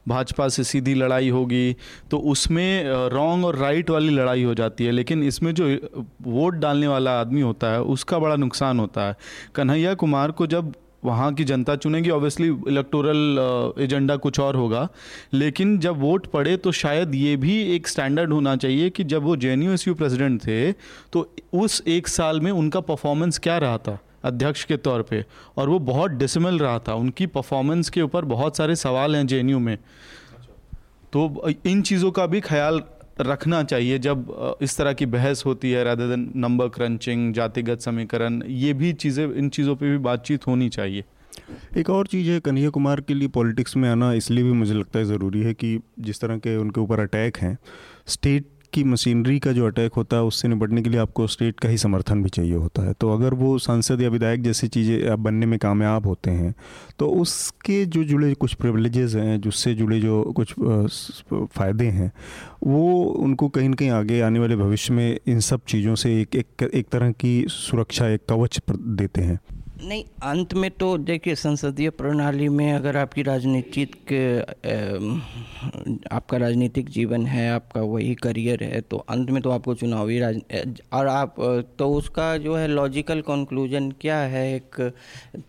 भाजपा से सीधी लड़ाई होगी तो उसमें रॉन्ग और राइट वाली लड़ाई हो जाती है। लेकिन इसमें जो वोट डालने वाला आदमी होता है उसका बड़ा नुकसान होता है। कन्हैया कुमार को जब वहाँ की जनता चुनेगी ऑब्वियसली इलेक्टोरल एजेंडा कुछ और होगा, लेकिन जब वोट पड़े तो शायद ये भी एक स्टैंडर्ड होना चाहिए कि जब वो जे एन प्रेसिडेंट थे तो उस एक साल में उनका परफॉर्मेंस क्या रहा था अध्यक्ष के तौर पे? और वो बहुत डिसमल रहा था। उनकी परफॉर्मेंस के ऊपर बहुत सारे सवाल हैं जेएनयू में। तो इन चीज़ों का भी ख्याल रखना चाहिए जब इस तरह की बहस होती है राधर देन नंबर क्रंचिंग जातिगत समीकरण, ये भी चीज़ें, इन चीज़ों पे भी बातचीत होनी चाहिए। एक और चीज़ है, कन्हैया कुमार के लिए पॉलिटिक्स में आना इसलिए भी मुझे लगता है ज़रूरी है कि जिस तरह के उनके ऊपर अटैक हैं स्टेट की मशीनरी का जो अटैक होता है, उससे निपटने के लिए आपको स्टेट का ही समर्थन भी चाहिए होता है। तो अगर वो सांसद या विधायक जैसी चीज़ें बनने में कामयाब होते हैं तो उसके जो जुड़े कुछ प्रिवलेजेस हैं, जिससे जुड़े जो कुछ फ़ायदे हैं, वो उनको कहीं ना कहीं आगे आने वाले भविष्य में इन सब चीज़ों से एक एक एक तरह की सुरक्षा, एक कवच देते हैं। नहीं अंत में तो देखिए संसदीय प्रणाली में अगर आपकी राजनीतिक आपका राजनीतिक जीवन है आपका वही करियर है तो अंत में तो आपको चुनावी राज और आप तो उसका जो है लॉजिकल कंक्लूजन क्या है एक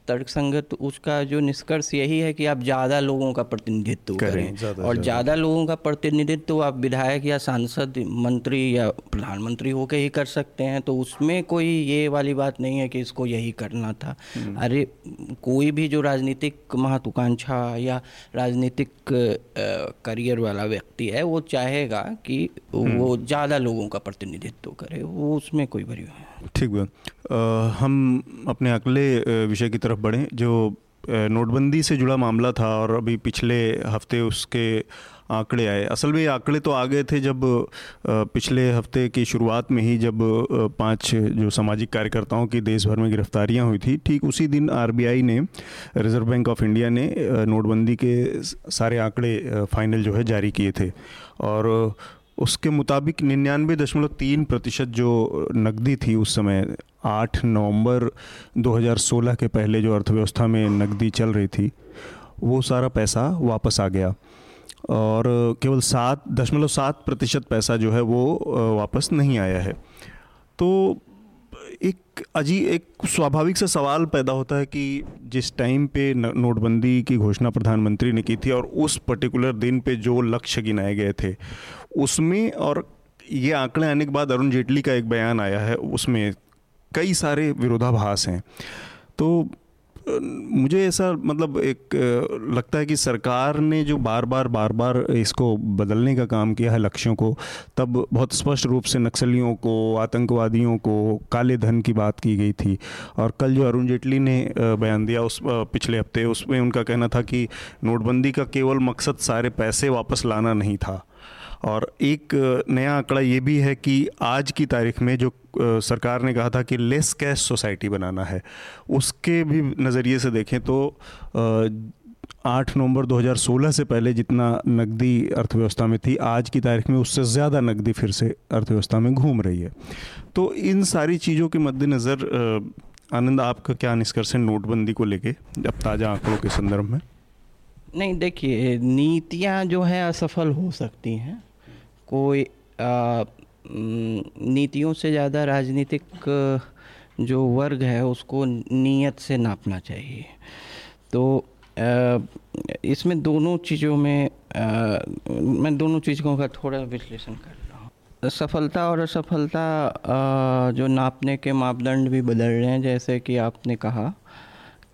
तर्कसंगत उसका जो निष्कर्ष यही है कि आप ज़्यादा लोगों का प्रतिनिधित्व करें, करें और ज़्यादा लोगों का प्रतिनिधित्व आप विधायक या सांसद मंत्री या प्रधानमंत्री होकर ही कर सकते हैं तो उसमें कोई ये वाली बात नहीं है कि इसको यही करना था। अरे कोई भी जो राजनीतिक महत्वाकांक्षा या राजनीतिक करियर वाला व्यक्ति है वो चाहेगा कि हम्म। वो ज़्यादा लोगों का प्रतिनिधित्व करे वो उसमें कोई बड़ी ठीक है हम अपने अगले विषय की तरफ़ बढ़ें जो नोटबंदी से जुड़ा मामला था और अभी पिछले हफ़्ते उसके आंकड़े आए। असल में ये आंकड़े तो आ गए थे जब पिछले हफ़्ते की शुरुआत में ही जब पाँच जो सामाजिक कार्यकर्ताओं की देश भर में गिरफ्तारियाँ हुई थी, ठीक उसी दिन आरबीआई ने, रिज़र्व बैंक ऑफ़ इंडिया ने नोटबंदी के सारे आंकड़े फाइनल जो है जारी किए थे। और उसके मुताबिक निन्यानवे दशमलव तीन प्रतिशत जो नकदी थी उस समय, आठ नवंबर 2016 के पहले जो अर्थव्यवस्था में नकदी चल रही थी, वो सारा पैसा वापस आ गया। और केवल सात, दशमलव सात प्रतिशत पैसा जो है वो वापस नहीं आया है। तो एक अजी, एक स्वाभाविक सा सवाल पैदा होता है कि जिस टाइम पे नोटबंदी की घोषणा प्रधानमंत्री ने की थी और उस पर्टिकुलर दिन पे जो लक्ष्य गिनाए गए थे, उसमें और ये आंकड़े आने के बाद अरुण जेटली का एक बयान आया है, उसमें कई सारे विरोधाभास हैं। तो मुझे ऐसा मतलब एक लगता है कि सरकार ने जो बार बार बार बार इसको बदलने का काम किया है लक्ष्यों को, तब बहुत स्पष्ट रूप से नक्सलियों को, आतंकवादियों को काले धन की बात की गई थी। और कल जो अरुण जेटली ने बयान दिया उस पिछले हफ़्ते, उसमें उनका कहना था कि नोटबंदी का केवल मकसद सारे पैसे वापस लाना नहीं था। और एक नया आंकड़ा ये भी है कि आज की तारीख में जो सरकार ने कहा था कि लेस कैश सोसाइटी बनाना है, उसके भी नज़रिए से देखें तो आठ नवंबर 2016 से पहले जितना नकदी अर्थव्यवस्था में थी, आज की तारीख में उससे ज़्यादा नकदी फिर से अर्थव्यवस्था में घूम रही है। तो इन सारी चीज़ों के मद्देनज़र आनंद, आपका क्या निष्कर्ष है नोटबंदी को लेके, अब ताज़ा आंकड़ों के संदर्भ में? नहीं, देखिए, नीतियाँ जो हैं असफल हो सकती हैं कोई नीतियों से ज़्यादा राजनीतिक, जो वर्ग है, उसको नीयत से नापना चाहिए। तो इसमें दोनों चीज़ों में मैं दोनों चीज़ों का थोड़ा विश्लेषण कर रहा हूँ। सफलता और असफलता जो नापने के मापदंड भी बदल रहे हैं, जैसे कि आपने कहा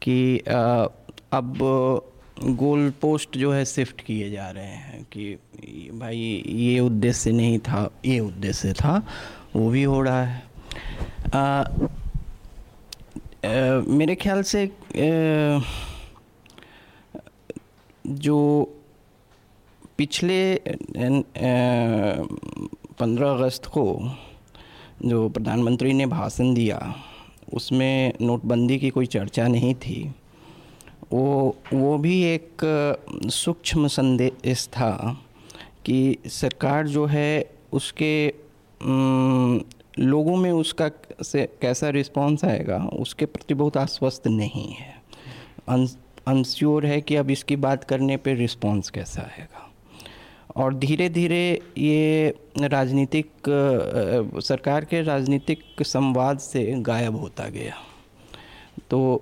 कि अब गोल पोस्ट जो है शिफ्ट किए जा रहे हैं कि भाई ये उद्देश्य नहीं था ये उद्देश्य था वो भी हो रहा है। आ, आ, मेरे ख्याल से आ, जो पिछले पंद्रह अगस्त को जो प्रधानमंत्री ने भाषण दिया उसमें नोटबंदी की कोई चर्चा नहीं थी। वो वो भी एक सूक्ष्म संदेश था कि सरकार जो है उसके लोगों में उसका से कैसा रिस्पांस आएगा, उसके प्रति बहुत आश्वस्त नहीं है। अनश्योर है कि अब इसकी बात करने पे रिस्पांस कैसा आएगा। और धीरे धीरे ये राजनीतिक सरकार के राजनीतिक संवाद से गायब होता गया। तो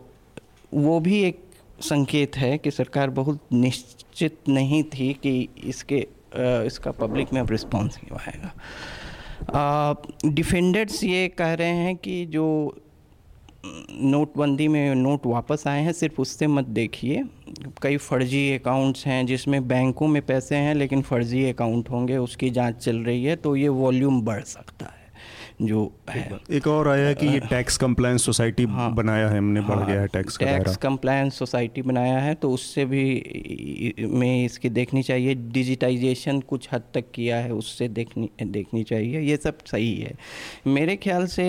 वो भी एक संकेत है कि सरकार बहुत निश्चित नहीं थी कि इसके इसका पब्लिक में अब रिस्पॉन्स क्यों आएगा। डिफेंडर्स ये कह रहे हैं कि जो नोटबंदी में नोट वापस आए हैं, सिर्फ़ उससे मत देखिए। कई फर्जी अकाउंट्स हैं जिसमें बैंकों में पैसे हैं, लेकिन फर्जी अकाउंट होंगे, उसकी जाँच चल रही है तो ये वॉल्यूम बढ़ सकता है। जो है। एक और आया कि ये टैक्स कंप्लायंस सोसाइटी हाँ, बनाया है हमने बढ़ हाँ, गया है टैक्स टैक्स कंप्लायंस सोसाइटी बनाया है तो उससे भी में इसकी देखनी चाहिए डिजिटाइजेशन कुछ हद तक किया है उससे देखनी देखनी चाहिए ये सब सही है। मेरे ख्याल से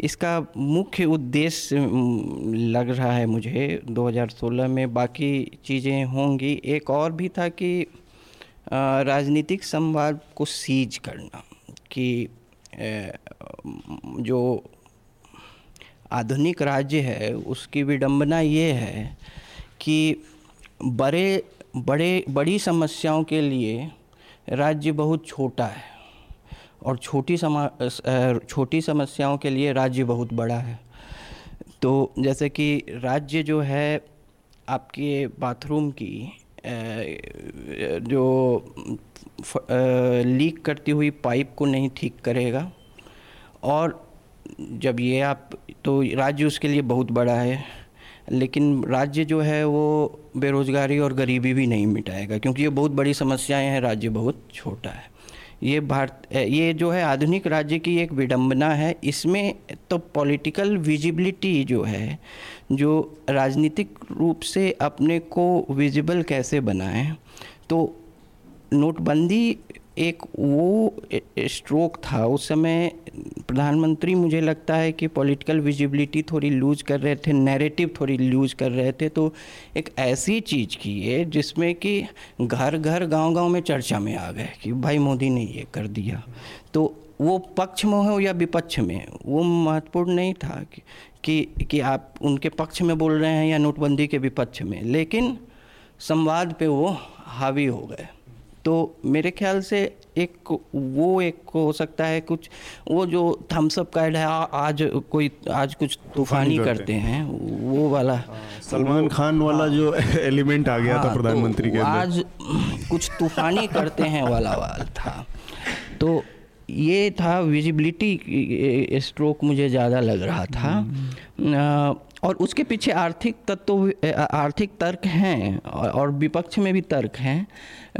इसका मुख्य उद्देश्य लग रहा है मुझे 2016 में बाकी चीज़ें होंगी। एक और भी था कि राजनीतिक संवाद को सीज करना कि जो आधुनिक राज्य है, उसकी विडंबना ये है कि बड़े बड़े, बड़ी समस्याओं के लिए राज्य बहुत छोटा है और छोटी समा छोटी समस्याओं के लिए राज्य बहुत बड़ा है। तो जैसे कि राज्य जो है आपके बाथरूम की जो लीक करती हुई पाइप को नहीं ठीक करेगा। और जब ये आप तो राज्य उसके लिए बहुत बड़ा है, लेकिन राज्य जो है वो बेरोज़गारी और गरीबी भी नहीं मिटाएगा, क्योंकि ये बहुत बड़ी समस्याएँ हैं, राज्य बहुत छोटा है। ये भारत ये जो है आधुनिक राज्य की एक विडंबना है, इसमें तो पॉलिटिकल विजिबिलिटी जो है, जो राजनीतिक रूप से अपने को विजिबल कैसे बनाएँ तो नोटबंदी एक वो स्ट्रोक था। उस समय प्रधानमंत्री मुझे लगता है कि पॉलिटिकल विजिबिलिटी थोड़ी लूज कर रहे थे नैरेटिव थोड़ी लूज कर रहे थे। तो एक ऐसी चीज़ की है जिसमें कि घर घर गाँव गाँव में चर्चा में आ गए कि भाई मोदी ने ये कर दिया। तो वो पक्ष में हो या विपक्ष में वो महत्वपूर्ण नहीं था कि कि, कि आप उनके पक्ष में बोल रहे हैं या नोटबंदी के विपक्ष में। लेकिन संवाद पे वो हावी हो गए। तो मेरे ख्याल से एक वो एक हो सकता है कुछ वो जो थम्सअप कार्ड है आज कोई आज कुछ तूफानी करते हैं। वो वाला। हाँ, सलमान खान वाला जो एलिमेंट आ गया हाँ, था प्रधानमंत्री तो के आज कुछ तूफानी करते हैं वाला वाला था। तो ये था विजिबिलिटी स्ट्रोक मुझे ज़्यादा लग रहा था। हम्म। और उसके पीछे आर्थिक तत्व आर्थिक तर्क हैं और विपक्ष में भी तर्क हैं।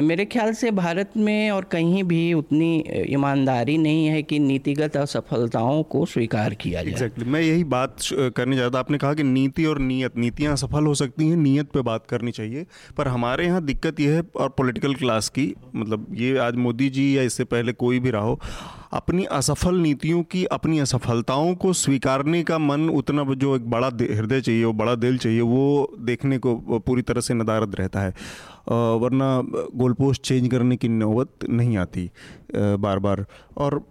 मेरे ख्याल से भारत में और कहीं भी उतनी ईमानदारी नहीं है कि नीतिगत असफलताओं को स्वीकार किया जाए। Exactly. मैं यही बात करने जाता आपने कहा कि नीति और नीयत, नीतियाँ सफल हो सकती हैं, नीयत पे बात करनी चाहिए। पर हमारे यहाँ दिक्कत यह है, और पॉलिटिकल क्लास की मतलब ये आज मोदी जी या इससे पहले कोई भी रहा हो अपनी असफल नीतियों की, अपनी असफलताओं को स्वीकारने का मन उतना जो एक बड़ा हृदय चाहिए, वो बड़ा दिल चाहिए, वो देखने को पूरी तरह से नदारद रहता है। वरना गोल पोस्ट चेंज करने की नौबत नहीं आती बार बार और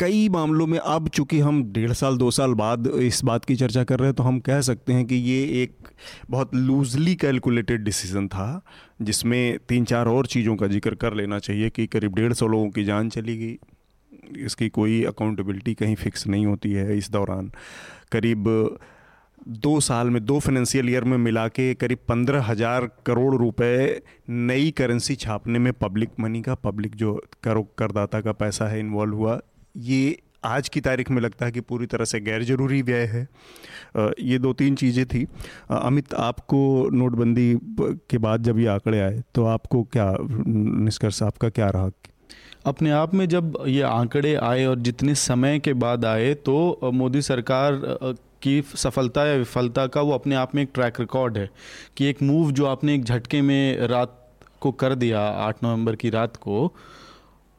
कई मामलों में अब चूँकि हम डेढ़ साल, दो साल बाद इस बात की चर्चा कर रहे हैं तो हम कह सकते हैं कि ये एक बहुत लूजली कैलकुलेटेड डिसीज़न था, जिसमें तीन चार और चीज़ों का ज़िक्र कर लेना चाहिए कि करीब डेढ़ सौ लोगों की जान चली गई। इसकी कोई अकाउंटेबिलिटी कहीं फिक्स नहीं होती है इस दौरान। करीब दो साल में, दो फाइनेंशियल ईयर में मिला के करीब पंद्रह हज़ार करोड़ रुपए नई करेंसी छापने में पब्लिक मनी का पब्लिक जो करो करदाता का पैसा है इन्वॉल्व हुआ ये आज की तारीख में लगता है कि पूरी तरह से गैर ज़रूरी व्यय है। ये दो तीन चीज़ें थी। अमित, आपको नोटबंदी के बाद जब ये आंकड़े आए तो आपको क्या, निष्कर्ष, आपका क्या रहा? अपने आप में जब ये आंकड़े आए और जितने समय के बाद आए तो मोदी सरकार की सफलता या विफलता का वो अपने आप में एक ट्रैक रिकॉर्ड है कि एक मूव जो आपने एक झटके में रात को कर दिया, आठ नवंबर की रात को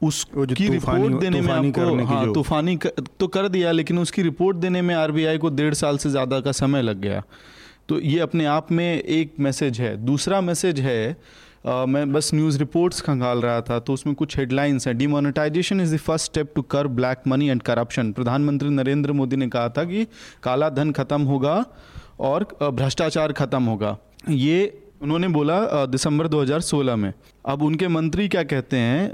उसकी रिपोर्ट देने में आपको हाँ तूफानी तो कर दिया लेकिन उसकी रिपोर्ट देने में आरबीआई को डेढ़ साल से ज़्यादा का समय लग गया। तो ये अपने आप में एक मैसेज है। दूसरा मैसेज है Uh, मैं बस न्यूज़ रिपोर्ट्स खंगाल रहा था तो उसमें कुछ हेडलाइंस हैं। Demonetization is the first step to curb black money and corruption प्रधानमंत्री नरेंद्र मोदी ने कहा था कि काला धन खत्म होगा और भ्रष्टाचार खत्म होगा। ये उन्होंने बोला दिसंबर 2016 में। अब उनके मंत्री क्या कहते हैं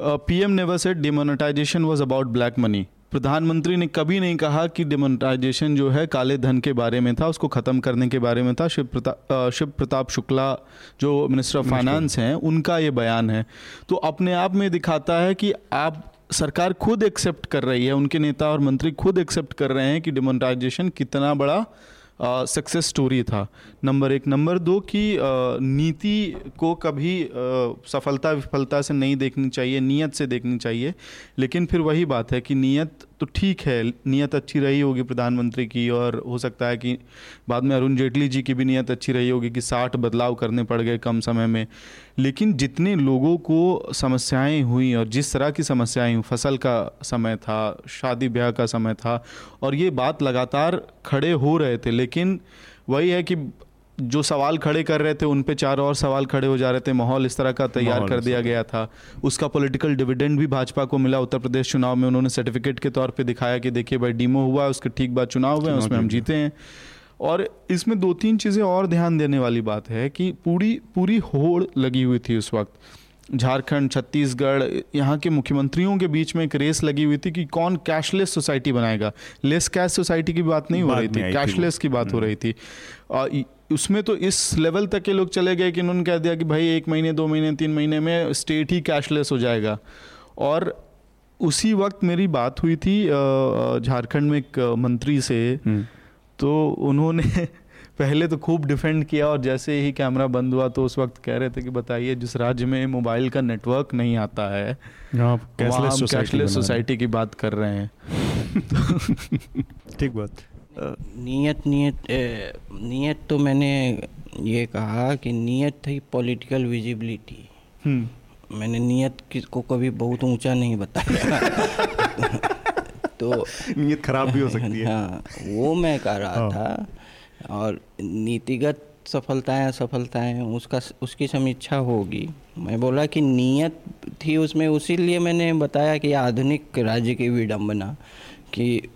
PM never said demonetization was about black money प्रधानमंत्री ने कभी नहीं कहा कि डिमोनेटाइजेशन जो है काले धन के बारे में था उसको ख़त्म करने के बारे में था। शिव प्रताप शिव प्रताप शुक्ला जो मिनिस्टर ऑफ़ फाइनेंस हैं उनका ये बयान है। तो अपने आप में दिखाता है कि आप सरकार खुद एक्सेप्ट कर रही है उनके नेता और मंत्री खुद एक्सेप्ट कर रहे हैं कि डिमोनेटाइजेशन कितना बड़ा सक्सेस स्टोरी था। नंबर एक। नंबर दो कि नीति को कभी सफलता विफलता से नहीं देखनी चाहिए, नीयत से देखनी चाहिए। लेकिन फिर वही बात है कि नीयत तो ठीक है, नीयत अच्छी रही होगी प्रधानमंत्री की और हो सकता है कि बाद में अरुण जेटली जी की भी नीयत अच्छी रही होगी कि साठ बदलाव करने पड़ गए कम समय में। लेकिन जितने लोगों को समस्याएँ हुई और जिस तरह की समस्याएँ हुई, फ़सल का समय था, शादी ब्याह का समय था और ये बात लगातार खड़े हो रहे थे, लेकिन वही है कि जो सवाल खड़े कर रहे थे उन पे चार और सवाल खड़े हो जा रहे थे। माहौल इस तरह का तैयार कर दिया गया था। उसका पॉलिटिकल डिविडेंड भी भाजपा को मिला। उत्तर प्रदेश चुनाव में उन्होंने सर्टिफिकेट के तौर पे दिखाया कि देखिए भाई डीमो हुआ उसके ठीक बाद चुनाव हुए उसमें हम जीते हैं। और इसमें दो तीन चीज़ें और ध्यान देने वाली बात है कि पूरी पूरी होड़ लगी हुई थी उस वक्त। झारखंड छत्तीसगढ़ यहाँ के मुख्यमंत्रियों के बीच में एक रेस लगी हुई थी कि कौन कैशलेस सोसाइटी बनाएगा। लेस कैश सोसाइटी की बात नहीं हो रही थी कैशलेस की बात हो हम्म। रही थी। और उसमें तो इस लेवल तक के लोग चले गए कि उन्होंने कह दिया कि भाई एक महीने दो महीने तीन महीने में स्टेट ही कैशलेस हो जाएगा। और उसी वक्त मेरी बात हुई थी झारखंड में एक मंत्री से। हम्म। तो उन्होंने पहले तो खूब डिफेंड किया और जैसे ही कैमरा बंद हुआ तो उस वक्त कह रहे थे कि बताइए जिस राज्य में मोबाइल का नेटवर्क नहीं आता है कैशलेस सोसाइटी की बात कर रहे हैं। ठीक बात। नीयत नीयत नीयत तो मैंने ये कहा कि नीयत थी पॉलिटिकल विजिबिलिटी हम्म। मैंने नीयत को कभी बहुत ऊँचा नहीं बताया। तो नीयत खराब भी हो सकती है। हाँ वो मैं कह रहा हाँ। था और नीतिगत सफलताएँ असफलताएँ उसका उसकी समीक्षा होगी। मैं बोला कि नीयत थी उसमें उसीलिए मैंने बताया कि आधुनिक राज्य की विडम्बना कि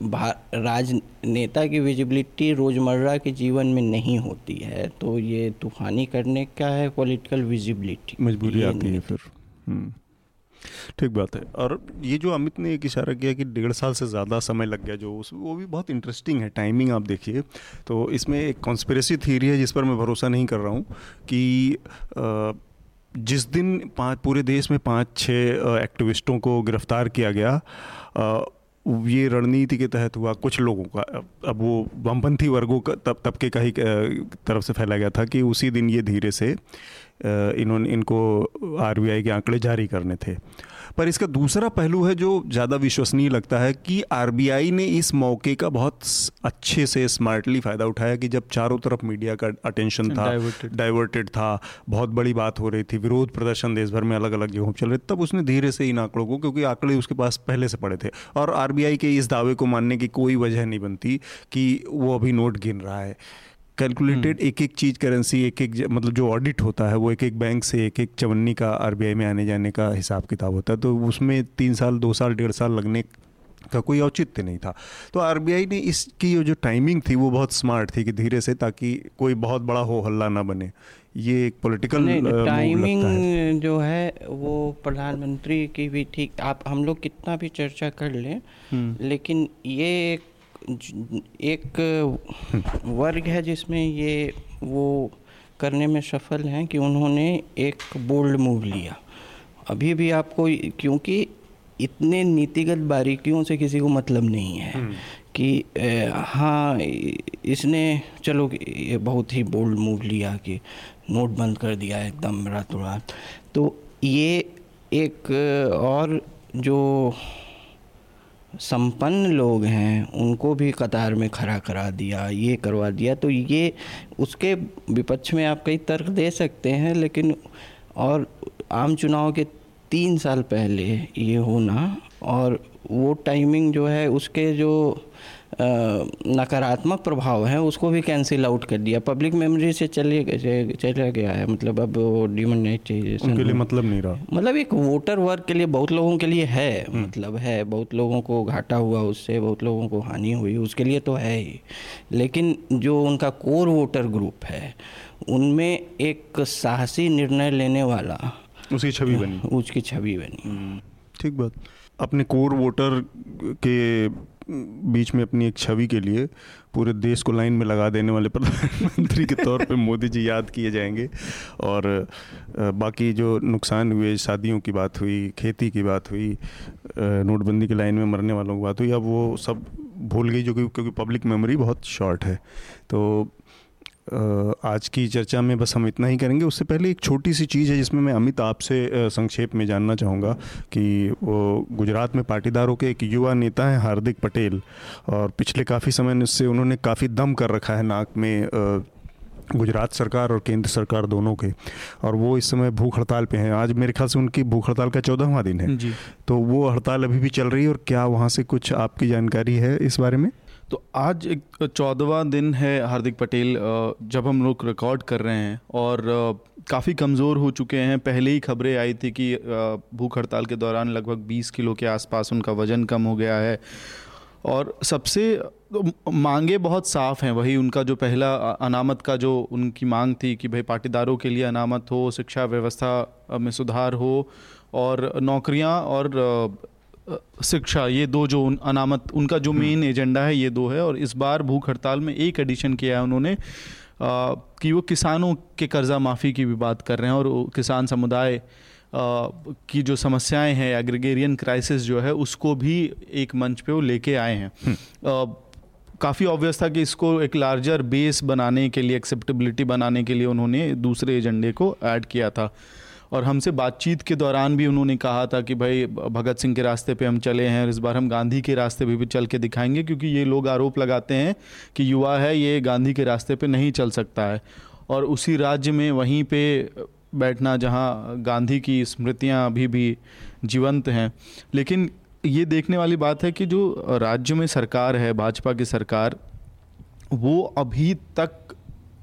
राजनेता की विजिबिलिटी रोज़मर्रा के जीवन में नहीं होती है तो ये तूफानी करने का है पॉलिटिकल विजिबिलिटी मजबूरी आती है फिर। हम्म। ठीक बात है। और ये जो अमित ने एक इशारा किया कि डेढ़ साल से ज़्यादा समय लग गया, जो उस, वो भी बहुत इंटरेस्टिंग है टाइमिंग आप देखिए। तो इसमें एक कॉन्स्परेसी थीरी है, जिस पर मैं भरोसा नहीं कर रहा हूँ कि जिस दिन पाँच पूरे देश में पाँच छः एक्टिविस्टों को गिरफ़्तार किया गया ये रणनीति के तहत हुआ कुछ लोगों का। अब वो वामपंथी वर्गों का, तब तबके का ही तरफ़ से फैला गया था कि उसी दिन ये धीरे से इन्होंने इनको आरबीआई के आंकड़े जारी करने थे। पर इसका दूसरा पहलू है जो ज़्यादा विश्वसनीय लगता है कि आरबीआई ने इस मौके का बहुत अच्छे से स्मार्टली फ़ायदा उठाया कि जब चारों तरफ़ मीडिया का अटेंशन था डाइवर्टेड था बहुत बड़ी बात हो रही थी विरोध प्रदर्शन देश भर में अलग अलग जगहों पर चल रहे तब उसने धीरे से इन आंकड़ों को क्योंकि आंकड़े उसके पास पहले से पड़े थे। और आरबीआई के इस दावे को मानने की कोई वजह नहीं बनती कि वो अभी नोट गिन रहा है। कैलकुलेटेड। एक एक चीज़ करेंसी एक एक मतलब जो ऑडिट होता है वो एक एक बैंक से एक एक चवन्नी का आरबीआई में आने जाने का हिसाब किताब होता है तो उसमें तीन साल दो साल डेढ़ साल लगने का कोई औचित्य नहीं था तो आरबीआई ने इसकी जो टाइमिंग थी वो बहुत स्मार्ट थी कि धीरे से ताकि कोई बहुत बड़ा हो हल्ला ना बने ये एक पॉलिटिकल टाइमिंग जो है वो प्रधानमंत्री की भी ठीक आप हम लोग कितना भी चर्चा कर लें हम्म। लेकिन ये एक एक वर्ग है जिसमें ये वो करने में सफल हैं कि उन्होंने एक बोल्ड मूव लिया अभी भी आपको क्योंकि इतने नीतिगत बारीकियों से किसी को मतलब नहीं है हम्म। कि हाँ इसने चलो ये बहुत ही बोल्ड मूव लिया कि नोट बंद कर दिया एकदम रातों रात तो ये एक और जो संपन्न लोग हैं, उनको भी कतार में खड़ा करा दिया, ये करवा दिया तो ये उसके विपक्ष में आप कई तर्क दे सकते हैं, लेकिन और आम चुनाव के तीन साल पहले ये होना, और वो टाइमिंग जो है, उसके जो नकारात्मक प्रभाव है उसको भी कैंसिल आउट कर दिया। पब्लिक मेमोरी से चले चला गया है मतलब अब वो डिमोनेटाइजेशन उनके लिए मतलब नहीं रहा। मतलब एक वोटर वर्ग के लिए बहुत लोगों के लिए है हम्म। मतलब है बहुत लोगों को घाटा हुआ उससे बहुत लोगों को हानि हुई उसके लिए तो है ही। लेकिन जो उनका कोर वोटर ग्रुप है उनमें एक साहसी निर्णय लेने वाला उसकी छवि बनी। उसकी छवि बनी। हम्म। ठीक बात। अपने कोर वोटर के बीच में अपनी एक छवि के लिए पूरे देश को लाइन में लगा देने वाले प्रधानमंत्री के तौर पे मोदी जी याद किए जाएँगे। और बाकी जो नुकसान हुए, शादियों की बात हुई, खेती की बात हुई नोटबंदी की लाइन में मरने वालों की बात हुई, अब वो सब भूल गई, जो कि क्योंकि पब्लिक मेमोरी बहुत शॉर्ट है। तो आज की चर्चा में बस हम इतना ही करेंगे। उससे पहले एक छोटी सी चीज़ है जिसमें मैं अमित आपसे संक्षेप में जानना चाहूँगा कि वो गुजरात में पाटीदारों के एक युवा नेता हैं हार्दिक पटेल और पिछले काफ़ी समय से उन्होंने काफ़ी दम कर रखा है नाक में गुजरात सरकार और केंद्र सरकार दोनों के और वो इस समय भूख हड़ताल पे हैं। आज मेरे ख्याल से उनकी भूख हड़ताल का चौदहवा दिन है। जी। तो वो हड़ताल अभी भी चल रही है और क्या वहाँ से कुछ आपकी जानकारी है इस बारे में? तो आज एक चौदहवा दिन है हार्दिक पटेल जब हम लोग रिकॉर्ड कर रहे हैं और काफ़ी कमज़ोर हो चुके हैं। पहले ही खबरें आई थी कि भूख हड़ताल के दौरान लगभग 20 किलो के आसपास उनका वज़न कम हो गया है। और सबसे मांगे बहुत साफ़ हैं। वही उनका जो पहला अनामत का जो उनकी मांग थी कि भाई पाटीदारों के लिए अनामत हो, शिक्षा व्यवस्था में सुधार हो और नौकरियाँ और शिक्षा ये दो जो अनामत उनका जो मेन हम्म। एजेंडा है ये दो है और इस बार भूख हड़ताल में एक एडिशन किया है उन्होंने आ, कि वो किसानों के कर्जा माफ़ी की भी बात कर रहे हैं और किसान समुदाय की जो समस्याएँ हैं एग्रीगेरियन क्राइसिस जो है उसको भी एक मंच पे वो लेके आए हैं हम्म। काफ़ी ऑब्वियस था कि इसको एक लार्जर बेस बनाने के लिए एक्सेप्टेबिलिटी बनाने के लिए उन्होंने दूसरे एजेंडे को ऐड किया था और हमसे बातचीत के दौरान भी उन्होंने कहा था कि भाई, भगत सिंह के रास्ते पे हम चले हैं और इस बार हम गांधी के रास्ते पे भी चल के दिखाएँगे, क्योंकि ये लोग आरोप लगाते हैं कि युवा है, ये गांधी के रास्ते पे नहीं चल सकता है। और उसी राज्य में वहीं पे बैठना जहाँ गांधी की स्मृतियाँ अभी भी जीवंत हैं। लेकिन ये देखने वाली बात है कि जो राज्य में सरकार है, भाजपा की सरकार, वो अभी तक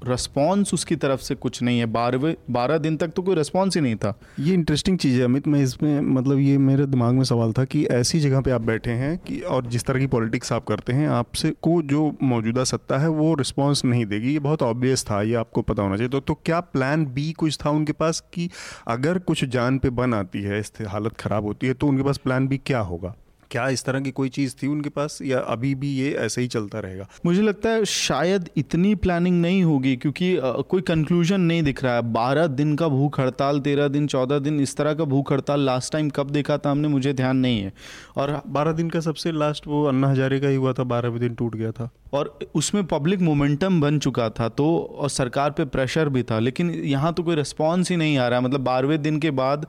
रिस्पॉन्स उसकी तरफ़ से कुछ नहीं है। बारहवें बारह दिन तक तो कोई रिस्पॉन्स ही नहीं था। ये इंटरेस्टिंग चीज़ है अमित मैं इसमें मतलब ये मेरे दिमाग में सवाल था कि ऐसी जगह पे आप बैठे हैं कि और जिस तरह की पॉलिटिक्स आप करते हैं आपसे को जो मौजूदा सत्ता है वो रिस्पॉन्स नहीं देगी। ये बहुत ऑब्वियस था ये आपको पता होना चाहिए। तो, तो क्या प्लान बी कुछ था उनके पास कि अगर कुछ जान पे बन आती है हालत ख़राब होती है तो उनके पास प्लान बी क्या होगा? क्या इस तरह की कोई चीज़ थी उनके पास या अभी भी ये ऐसे ही चलता रहेगा? मुझे लगता है शायद इतनी प्लानिंग नहीं होगी क्योंकि कोई कंक्लूजन नहीं दिख रहा है। बारह दिन का भूख हड़ताल तेरह दिन चौदह दिन इस तरह का भूख हड़ताल लास्ट टाइम कब देखा था हमने मुझे ध्यान नहीं है। और बारह दिन का सबसे लास्ट वो अन्ना हजारे का ही हुआ था बारहवें दिन टूट गया था। और उसमें पब्लिक मोमेंटम बन चुका था तो और सरकार पे प्रेशर भी था लेकिन यहाँ तो कोई रिस्पॉन्स ही नहीं आ रहा। है मतलब बारहवें दिन के बाद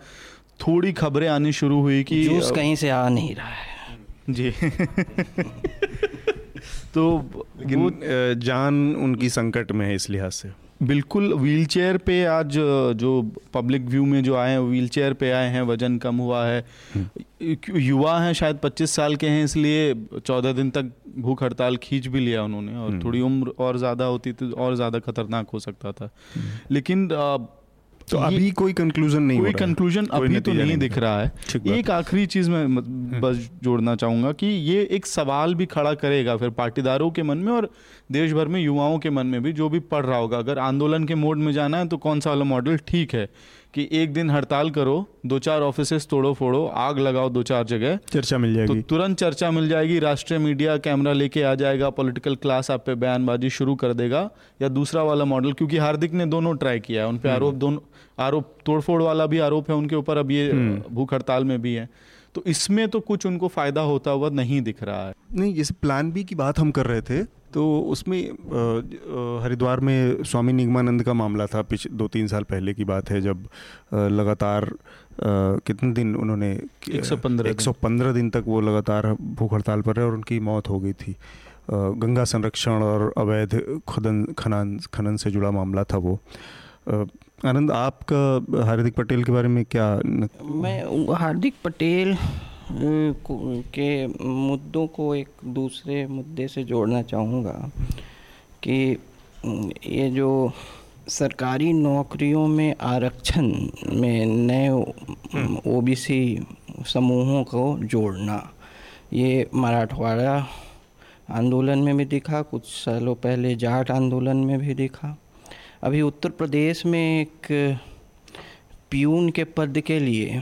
थोड़ी खबरें आनी शुरू हुई कि जूस कहीं से आ नहीं रहा है। जी। तो लेकिन वो जान उनकी संकट में है इस लिहाज से। बिल्कुल व्हीलचेयर पे आज जो पब्लिक व्यू में जो आए हैं व्हीलचेयर पे आए हैं वज़न कम हुआ है। युवा हैं शायद 25 साल के हैं इसलिए 14 दिन तक भूख हड़ताल खींच भी लिया उन्होंने और थोड़ी उम्र और ज़्यादा होती तो और ज़्यादा खतरनाक हो सकता था। लेकिन अ, तो अभी कोई कंक्लूजन नहीं कोई। कंक्लूजन अभी तो नहीं दिख रहा है। एक आखिरी चीज़ मैं बस जोड़ना चाहूँगा कि ये एक सवाल भी खड़ा करेगा फिर पाटीदारों के मन में और देश भर में युवाओं के मन में भी जो भी पढ़ रहा होगा। अगर आंदोलन के मोड में जाना है तो कौन सा वाला मॉडल ठीक है? कि एक दिन हड़ताल करो दो चार ऑफ़िस तोड़ो फोड़ो आग लगाओ दो चार जगह। चर्चा मिल जाएगी। तो तुरंत चर्चा मिल जाएगी राष्ट्रीय मीडिया कैमरा लेके आ जाएगा पॉलिटिकल क्लास आप पे बयानबाजी शुरू कर देगा या दूसरा वाला मॉडल क्योंकि हार्दिक ने दोनों ट्राई किया है उन पे आरोप दोनों आरोप तोड़फोड़ वाला भी आरोप है उनके ऊपर अब ये भूख हड़ताल में भी है। तो इसमें तो कुछ उनको फ़ायदा होता हुआ नहीं दिख रहा है। नहीं जैसे प्लान बी की बात हम कर रहे थे तो उसमें हरिद्वार में स्वामी निगमानंद का मामला था पिछ दो तीन साल पहले की बात है जब लगातार कितने दिन उन्होंने 115 दिन। 115 दिन तक वो लगातार भूख हड़ताल पर रहे और उनकी मौत हो गई थी। गंगा संरक्षण और अवैध खनन खनन खनन से जुड़ा मामला था वो। आनंद आपका हार्दिक पटेल के बारे में क्या न- मैं हार्दिक पटेल के मुद्दों को एक दूसरे मुद्दे से जोड़ना चाहूँगा कि ये जो सरकारी नौकरियों में आरक्षण में नए ओबीसी समूहों को जोड़ना ये मराठवाड़ा आंदोलन में भी दिखा कुछ सालों पहले जाट आंदोलन में भी दिखा। अभी उत्तर प्रदेश में एक प्यून के पद के लिए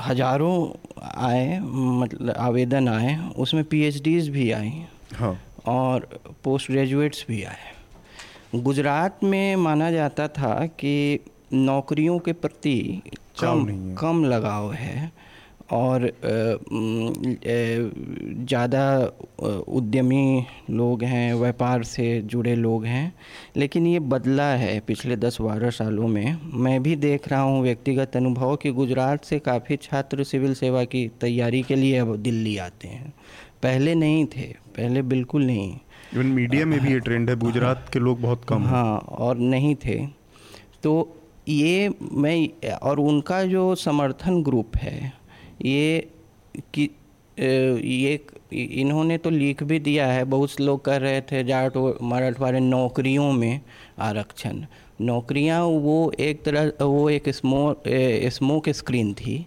हज़ारों आए मतलब आवेदन आए उसमें पीएचडीज भी आई हाँ। और पोस्ट ग्रेजुएट्स भी आए। गुजरात में माना जाता था कि नौकरियों के प्रति कम कम लगाव है। और ज़्यादा उद्यमी लोग हैं व्यापार से जुड़े लोग हैं लेकिन ये बदला है पिछले दस बारह सालों में। मैं भी देख रहा हूँ व्यक्तिगत अनुभव कि गुजरात से काफ़ी छात्र सिविल सेवा की तैयारी के लिए अब दिल्ली आते हैं। पहले नहीं थे पहले बिल्कुल नहीं। इवन मीडिया में भी ये ट्रेंड है गुजरात के लोग बहुत कम हाँ और नहीं थे। तो ये मैं और उनका जो समर्थन ग्रुप है ये कि ये इन्होंने तो लिख भी दिया है बहुत से लोग कह रहे थे जाट और मराठवाड़े नौकरियों में आरक्षण। नौकरियाँ वो एक तरह वो एक स्मो स्मोक स्क्रीन थी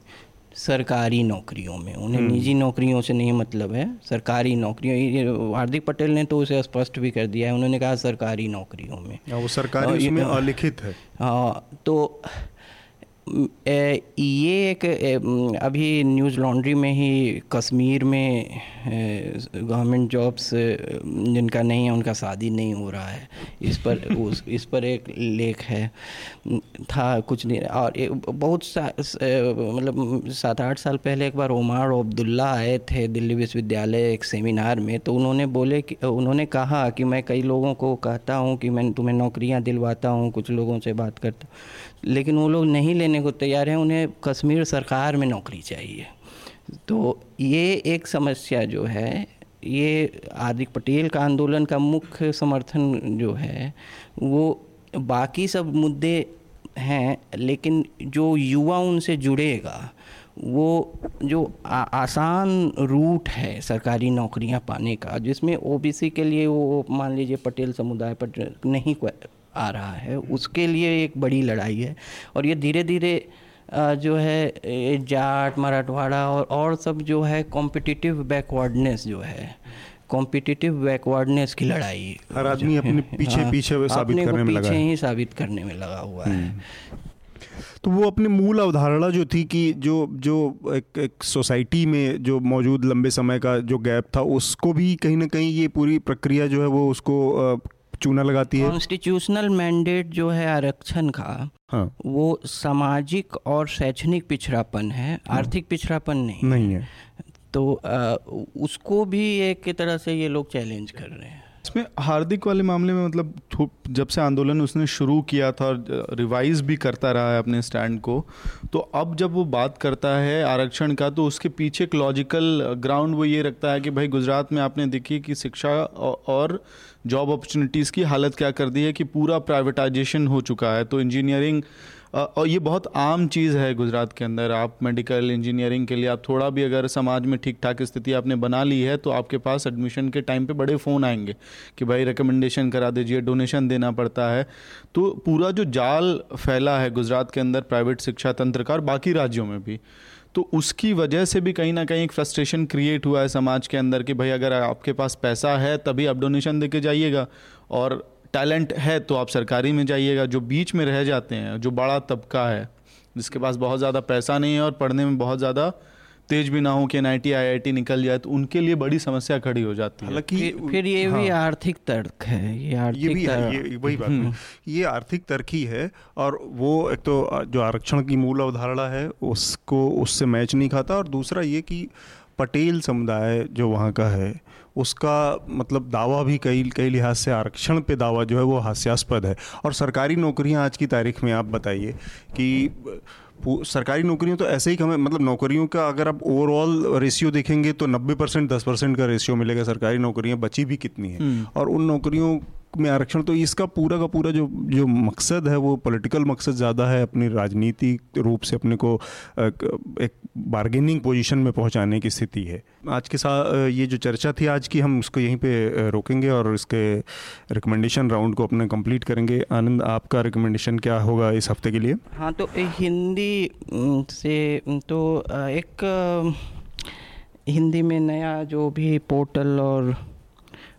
सरकारी नौकरियों में। उन्हें निजी नौकरियों से नहीं मतलब है सरकारी नौकरियों। हार्दिक पटेल ने तो उसे स्पष्ट भी कर दिया है उन्होंने कहा सरकारी नौकरियों में। हाँ, वो सरकारी उसमें अलिखित है। हाँ तो ये एक अभी न्यूज़ लॉन्ड्री में ही कश्मीर में गवर्नमेंट जॉब्स जिनका नहीं है, उनका शादी नहीं हो रहा है। इस पर, उस, इस पर एक लेख है। था कुछ नहीं और बहुत सा मतलब सात आठ साल पहले एक बार उमार अब्दुल्ला आए थे दिल्ली विश्वविद्यालय एक सेमिनार में तो उन्होंने बोले कि, उन्होंने कहा कि मैं कई लोगों को कहता हूँ कि मैं, तुम्हें नौकरियाँ दिलवाता हूँ, कुछ लोगों से बात करता लेकिन वो लोग नहीं लेने को तैयार हैं उन्हें कश्मीर सरकार में नौकरी चाहिए। तो ये एक समस्या जो है ये हार्दिक पटेल का आंदोलन का मुख्य समर्थन जो है वो बाकी सब मुद्दे हैं लेकिन जो युवा उनसे जुड़ेगा वो जो आ, आसान रूट है सरकारी नौकरियाँ पाने का जिसमें ओबीसी के लिए वो मान लीजिए पटेल समुदाय पर नहीं आ रहा है। उसके लिए एक बड़ी लड़ाई है और ये धीरे धीरे जो है जाट मराठवाड़ा और और सब जो है कॉम्पिटिटिव बैकवर्डनेस जो है कॉम्पिटिटिव बैकवर्डनेस की लड़ाई। हर आदमी अपने पीछे हाँ, पीछे वो साबित करने में लगा पीछे ही। साबित करने में लगा हुआ है। तो वो अपने मूल अवधारणा जो थी कि जो जो एक एक सोसाइटी में जो मौजूद लंबे समय का जो गैप था उसको भी कहीं ना कहीं ये पूरी प्रक्रिया जो है वो उसको चूना लगाती है? कॉन्स्टिट्यूशनल मैंडेट जो है आरक्षण का हाँ। वो सामाजिक और शैक्षणिक पिछड़ापन है आर्थिक पिछड़ापन नहीं नहीं है। तो अ, उसको भी एक तरह से ये लोग चैलेंज कर रहे हैं। इसमें हार्दिक वाले मामले में मतलब जब से आंदोलन उसने शुरू किया था और रिवाइज भी करता रहा है अपने स्टैंड को तो अब जब वो बात करता है आरक्षण का तो उसके पीछे एक लॉजिकल ग्राउंड वो ये रखता है कि भाई गुजरात में आपने देखी कि शिक्षा और जॉब अपॉर्चुनिटीज़ की हालत क्या कर दी है कि पूरा प्राइवेटाइजेशन हो चुका है? तो इंजीनियरिंग और ये बहुत आम चीज़ है गुजरात के अंदर। आप मेडिकल इंजीनियरिंग के लिए, आप थोड़ा भी अगर समाज में ठीक ठाक स्थिति आपने बना ली है तो आपके पास एडमिशन के टाइम पे बड़े फ़ोन आएँगे कि भाई रिकमेंडेशन करा दीजिए डोनेशन देना पड़ता है। तो पूरा जो जाल फैला है गुजरात के अंदर प्राइवेट शिक्षा तंत्र का और बाकी राज्यों में भी तो उसकी वजह से भी कहीं ना कहीं एक फ्रस्ट्रेशन क्रिएट हुआ है समाज के अंदर कि भाई, अगर आपके पास पैसा है, तभी आप डोनेशन दे के जाइएगा और टैलेंट है तो आप सरकारी में जाइएगा। जो बीच में रह जाते हैं, जो बड़ा तबका है, जिसके पास बहुत ज़्यादा पैसा नहीं है और पढ़ने में बहुत ज़्यादा तेज भी ना हो कि एन आई निकल जाए तो उनके लिए बड़ी समस्या खड़ी हो जाती है। हालाँकि फिर ये हाँ, भी आर्थिक तर्क है ये आर्थिक ये भी है ये वही बात है। हम्म। ये आर्थिक तर्क ही है और वो एक तो जो आरक्षण की मूल अवधारणा है उसको उससे मैच नहीं खाता और दूसरा ये कि पटेल समुदाय जो वहाँ का है उसका मतलब दावा भी कई कई लिहाज से आरक्षण पे दावा जो है वो हास्यास्पद है। और सरकारी नौकरियाँ आज की तारीख में आप बताइए कि सरकारी नौकरियों तो ऐसे ही कम है मतलब नौकरियों का अगर आप ओवरऑल रेशियो देखेंगे तो 90 परसेंट दस परसेंट का रेशियो मिलेगा सरकारी नौकरियाँ बची भी कितनी है हम्म। और उन नौकरियों में आरक्षण तो इसका पूरा का पूरा जो जो मकसद है, वो पॉलिटिकल मकसद ज़्यादा है अपनी राजनीति रूप से अपने को एक बार्गेनिंग पोजीशन में पहुँचाने की स्थिति है। आज के साथ ये जो चर्चा थी आज की, हम उसको यहीं पे रोकेंगे और इसके रिकमेंडेशन राउंड को अपने कंप्लीट करेंगे। आनंद, आपका रिकमेंडेशन क्या होगा इस हफ़्ते के लिए? हाँ तो हिंदी से तो एक हिंदी में नया जो भी पोर्टल और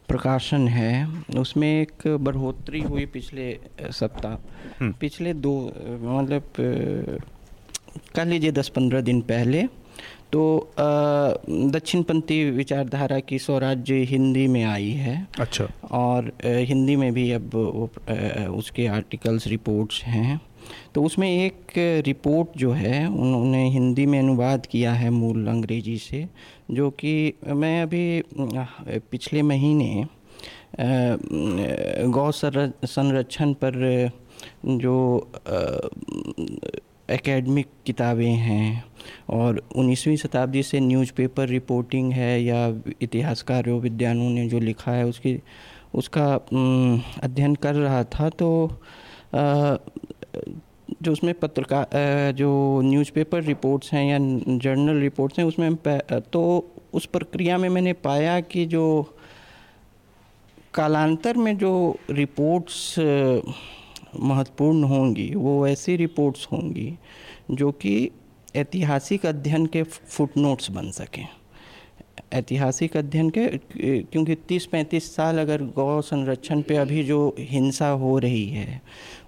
प्रकाशन है। उसमें एक बढ़ोतरी हुई पिछले सप्ताह। हम्म। पिछले दो मतलब कह लीजिए दस पंद्रह दिन पहले तो दक्षिणपंथी विचारधारा की स्वराज्य हिंदी में आई है। अच्छा। और हिंदी में भी अब उसके आर्टिकल्स रिपोर्ट्स हैं। तो उसमें एक रिपोर्ट जो है, उन्होंने हिंदी में अनुवाद किया है मूल अंग्रेज़ी से, जो कि मैं अभी, पिछले महीने गौ संरक्षण पर जो एकेडमिक किताबें हैं और 19वीं शताब्दी से न्यूज़पेपर रिपोर्टिंग है या इतिहासकारों, विद्वानों ने जो लिखा है उसकी, उसका अध्ययन कर रहा था तो जो उसमें पत्रकार जो न्यूज़पेपर रिपोर्ट्स हैं या जर्नल रिपोर्ट्स हैं, उसमें तो उस प्रक्रिया में मैंने पाया कि जो कालांतर में जो रिपोर्ट्स महत्वपूर्ण होंगी, वो ऐसी रिपोर्ट्स होंगी जो कि ऐतिहासिक अध्ययन के फुटनोट्स बन सकें। ऐतिहासिक अध्ययन के क्योंकि 30-35 साल अगर गौ संरक्षण पे अभी जो हिंसा हो रही है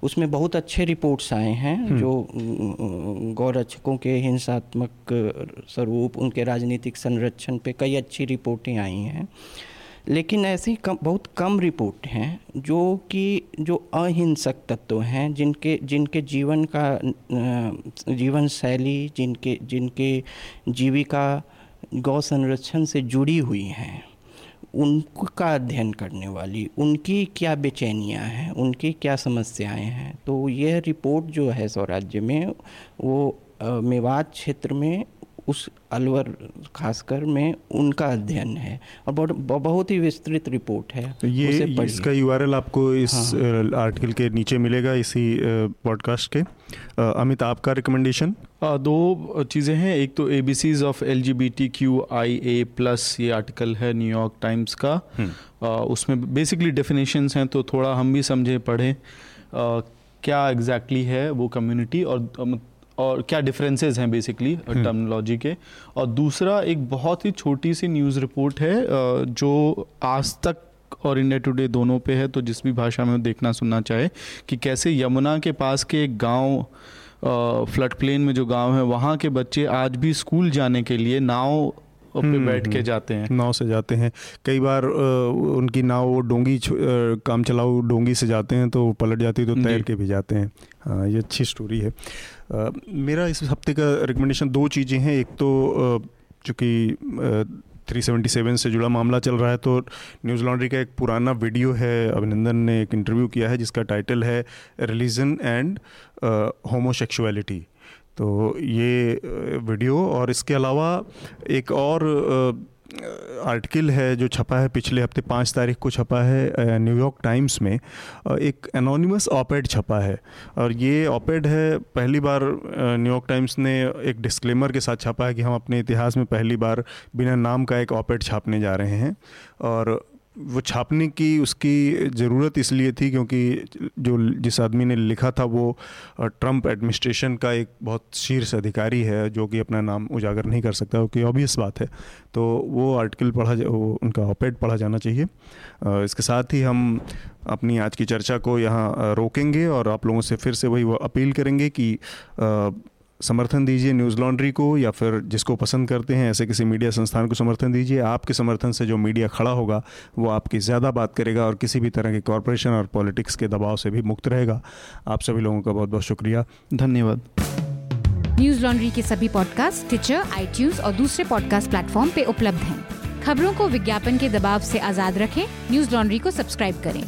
उसमें बहुत अच्छे रिपोर्ट्स आए हैं हम्म। जो गौ रक्षकों के हिंसात्मक स्वरूप उनके राजनीतिक संरक्षण पे कई अच्छी रिपोर्टें आई हैं लेकिन ऐसी कम बहुत कम रिपोर्ट हैं जो कि जो अहिंसक तत्व हैं जिनके जिनके जीवन का जीवन शैली जिनके जिनके जीविका गौ संरक्षण से जुड़ी हुई हैं। उनका अध्ययन करने वाली, उनकी क्या बेचैनियाँ हैं, उनकी क्या समस्याएँ हैं तो यह रिपोर्ट जो है स्वराज्य में, वो मेवात क्षेत्र में उस अलवर खासकर में उनका अध्ययन है और बहुत बहुत ही विस्तृत रिपोर्ट है। तो ये इसका यूआरएल आपको इस हाँ। आर्टिकल के नीचे मिलेगा इसी पॉडकास्ट के। अमित आपका रिकमेंडेशन दो चीज़ें हैं। एक तो A B Cs of L G B T Q I A plus ये आर्टिकल है न्यूयॉर्क टाइम्स का। हम्म। उसमें बेसिकली डेफिनेशंस हैं तो थोड़ा हम भी समझें पढ़ें। क्या एग्जैक्टली exactly है वो कम्युनिटी और और क्या डिफरेंसेस हैं बेसिकली टर्मिनोलॉजी हम्म। के और दूसरा एक बहुत ही छोटी सी न्यूज़ रिपोर्ट है जो आज तक और इंडिया टुडे दोनों पे है तो जिस भी भाषा में देखना सुनना चाहे कि कैसे यमुना के पास के एक गाँव फ्लड प्लेन में जो गाँव है वहाँ के बच्चे आज भी स्कूल जाने के लिए नाव पे हम्म, बैठ के हम्म। जाते हैं। नाव से जाते हैं। कई बार उनकी नाव वो डोंगी काम चलाऊ डोंगी से जाते हैं तो पलट जाती है तो तैर के भी जाते हैं। हाँ ये अच्छी स्टोरी है। मेरा इस हफ़्ते का रिकमेंडेशन दो चीज़ें हैं। एक तो चूँकि 377 से जुड़ा मामला चल रहा है तो न्यूज़ लॉन्ड्री का एक पुराना वीडियो है। अभिनंदन ने एक इंटरव्यू किया है जिसका टाइटल है रिलीजन एंड होमोसेक्सुअलिटी तो ये वीडियो और इसके अलावा एक और आर्टिकल है जो छपा है पिछले हफ़्ते पाँच तारीख को छपा है न्यूयॉर्क टाइम्स में। एक एनोनिमस ऑपेड छपा है और ये ऑपेड है, पहली बार न्यूयॉर्क टाइम्स ने एक डिस्क्लेमर के साथ छपा है कि हम अपने इतिहास में पहली बार बिना नाम का एक ऑपेड छापने जा रहे हैं और वो छापने की उसकी ज़रूरत इसलिए थी क्योंकि जो जिस आदमी ने लिखा था वो ट्रंप एडमिनिस्ट्रेशन का एक बहुत शीर्ष अधिकारी है जो कि अपना नाम उजागर नहीं कर सकता क्योंकि ऑब्वियस बात है। तो वो आर्टिकल पढ़ा वो उनका ऑपेड पढ़ा जाना चाहिए। इसके साथ ही हम अपनी आज की चर्चा को यहाँ रोकेंगे और आप लोगों से फिर से वही अपील करेंगे कि समर्थन दीजिए न्यूज़ लॉन्ड्री को या फिर जिसको पसंद करते हैं, ऐसे किसी मीडिया संस्थान को समर्थन दीजिए। आपके समर्थन से जो मीडिया खड़ा होगा, वो आपकी ज़्यादा बात करेगा और किसी भी तरह के कॉरपोरेशन और पॉलिटिक्स के दबाव से भी मुक्त रहेगा। आप सभी लोगों का बहुत बहुत शुक्रिया। धन्यवाद। न्यूज़ लॉन्ड्री के सभी पॉडकास्ट ट्विटर आई और दूसरे पॉडकास्ट प्लेटफॉर्म पे उपलब्ध हैं। खबरों को विज्ञापन के दबाव से आज़ाद रखें। न्यूज़ लॉन्ड्री को सब्सक्राइब करें।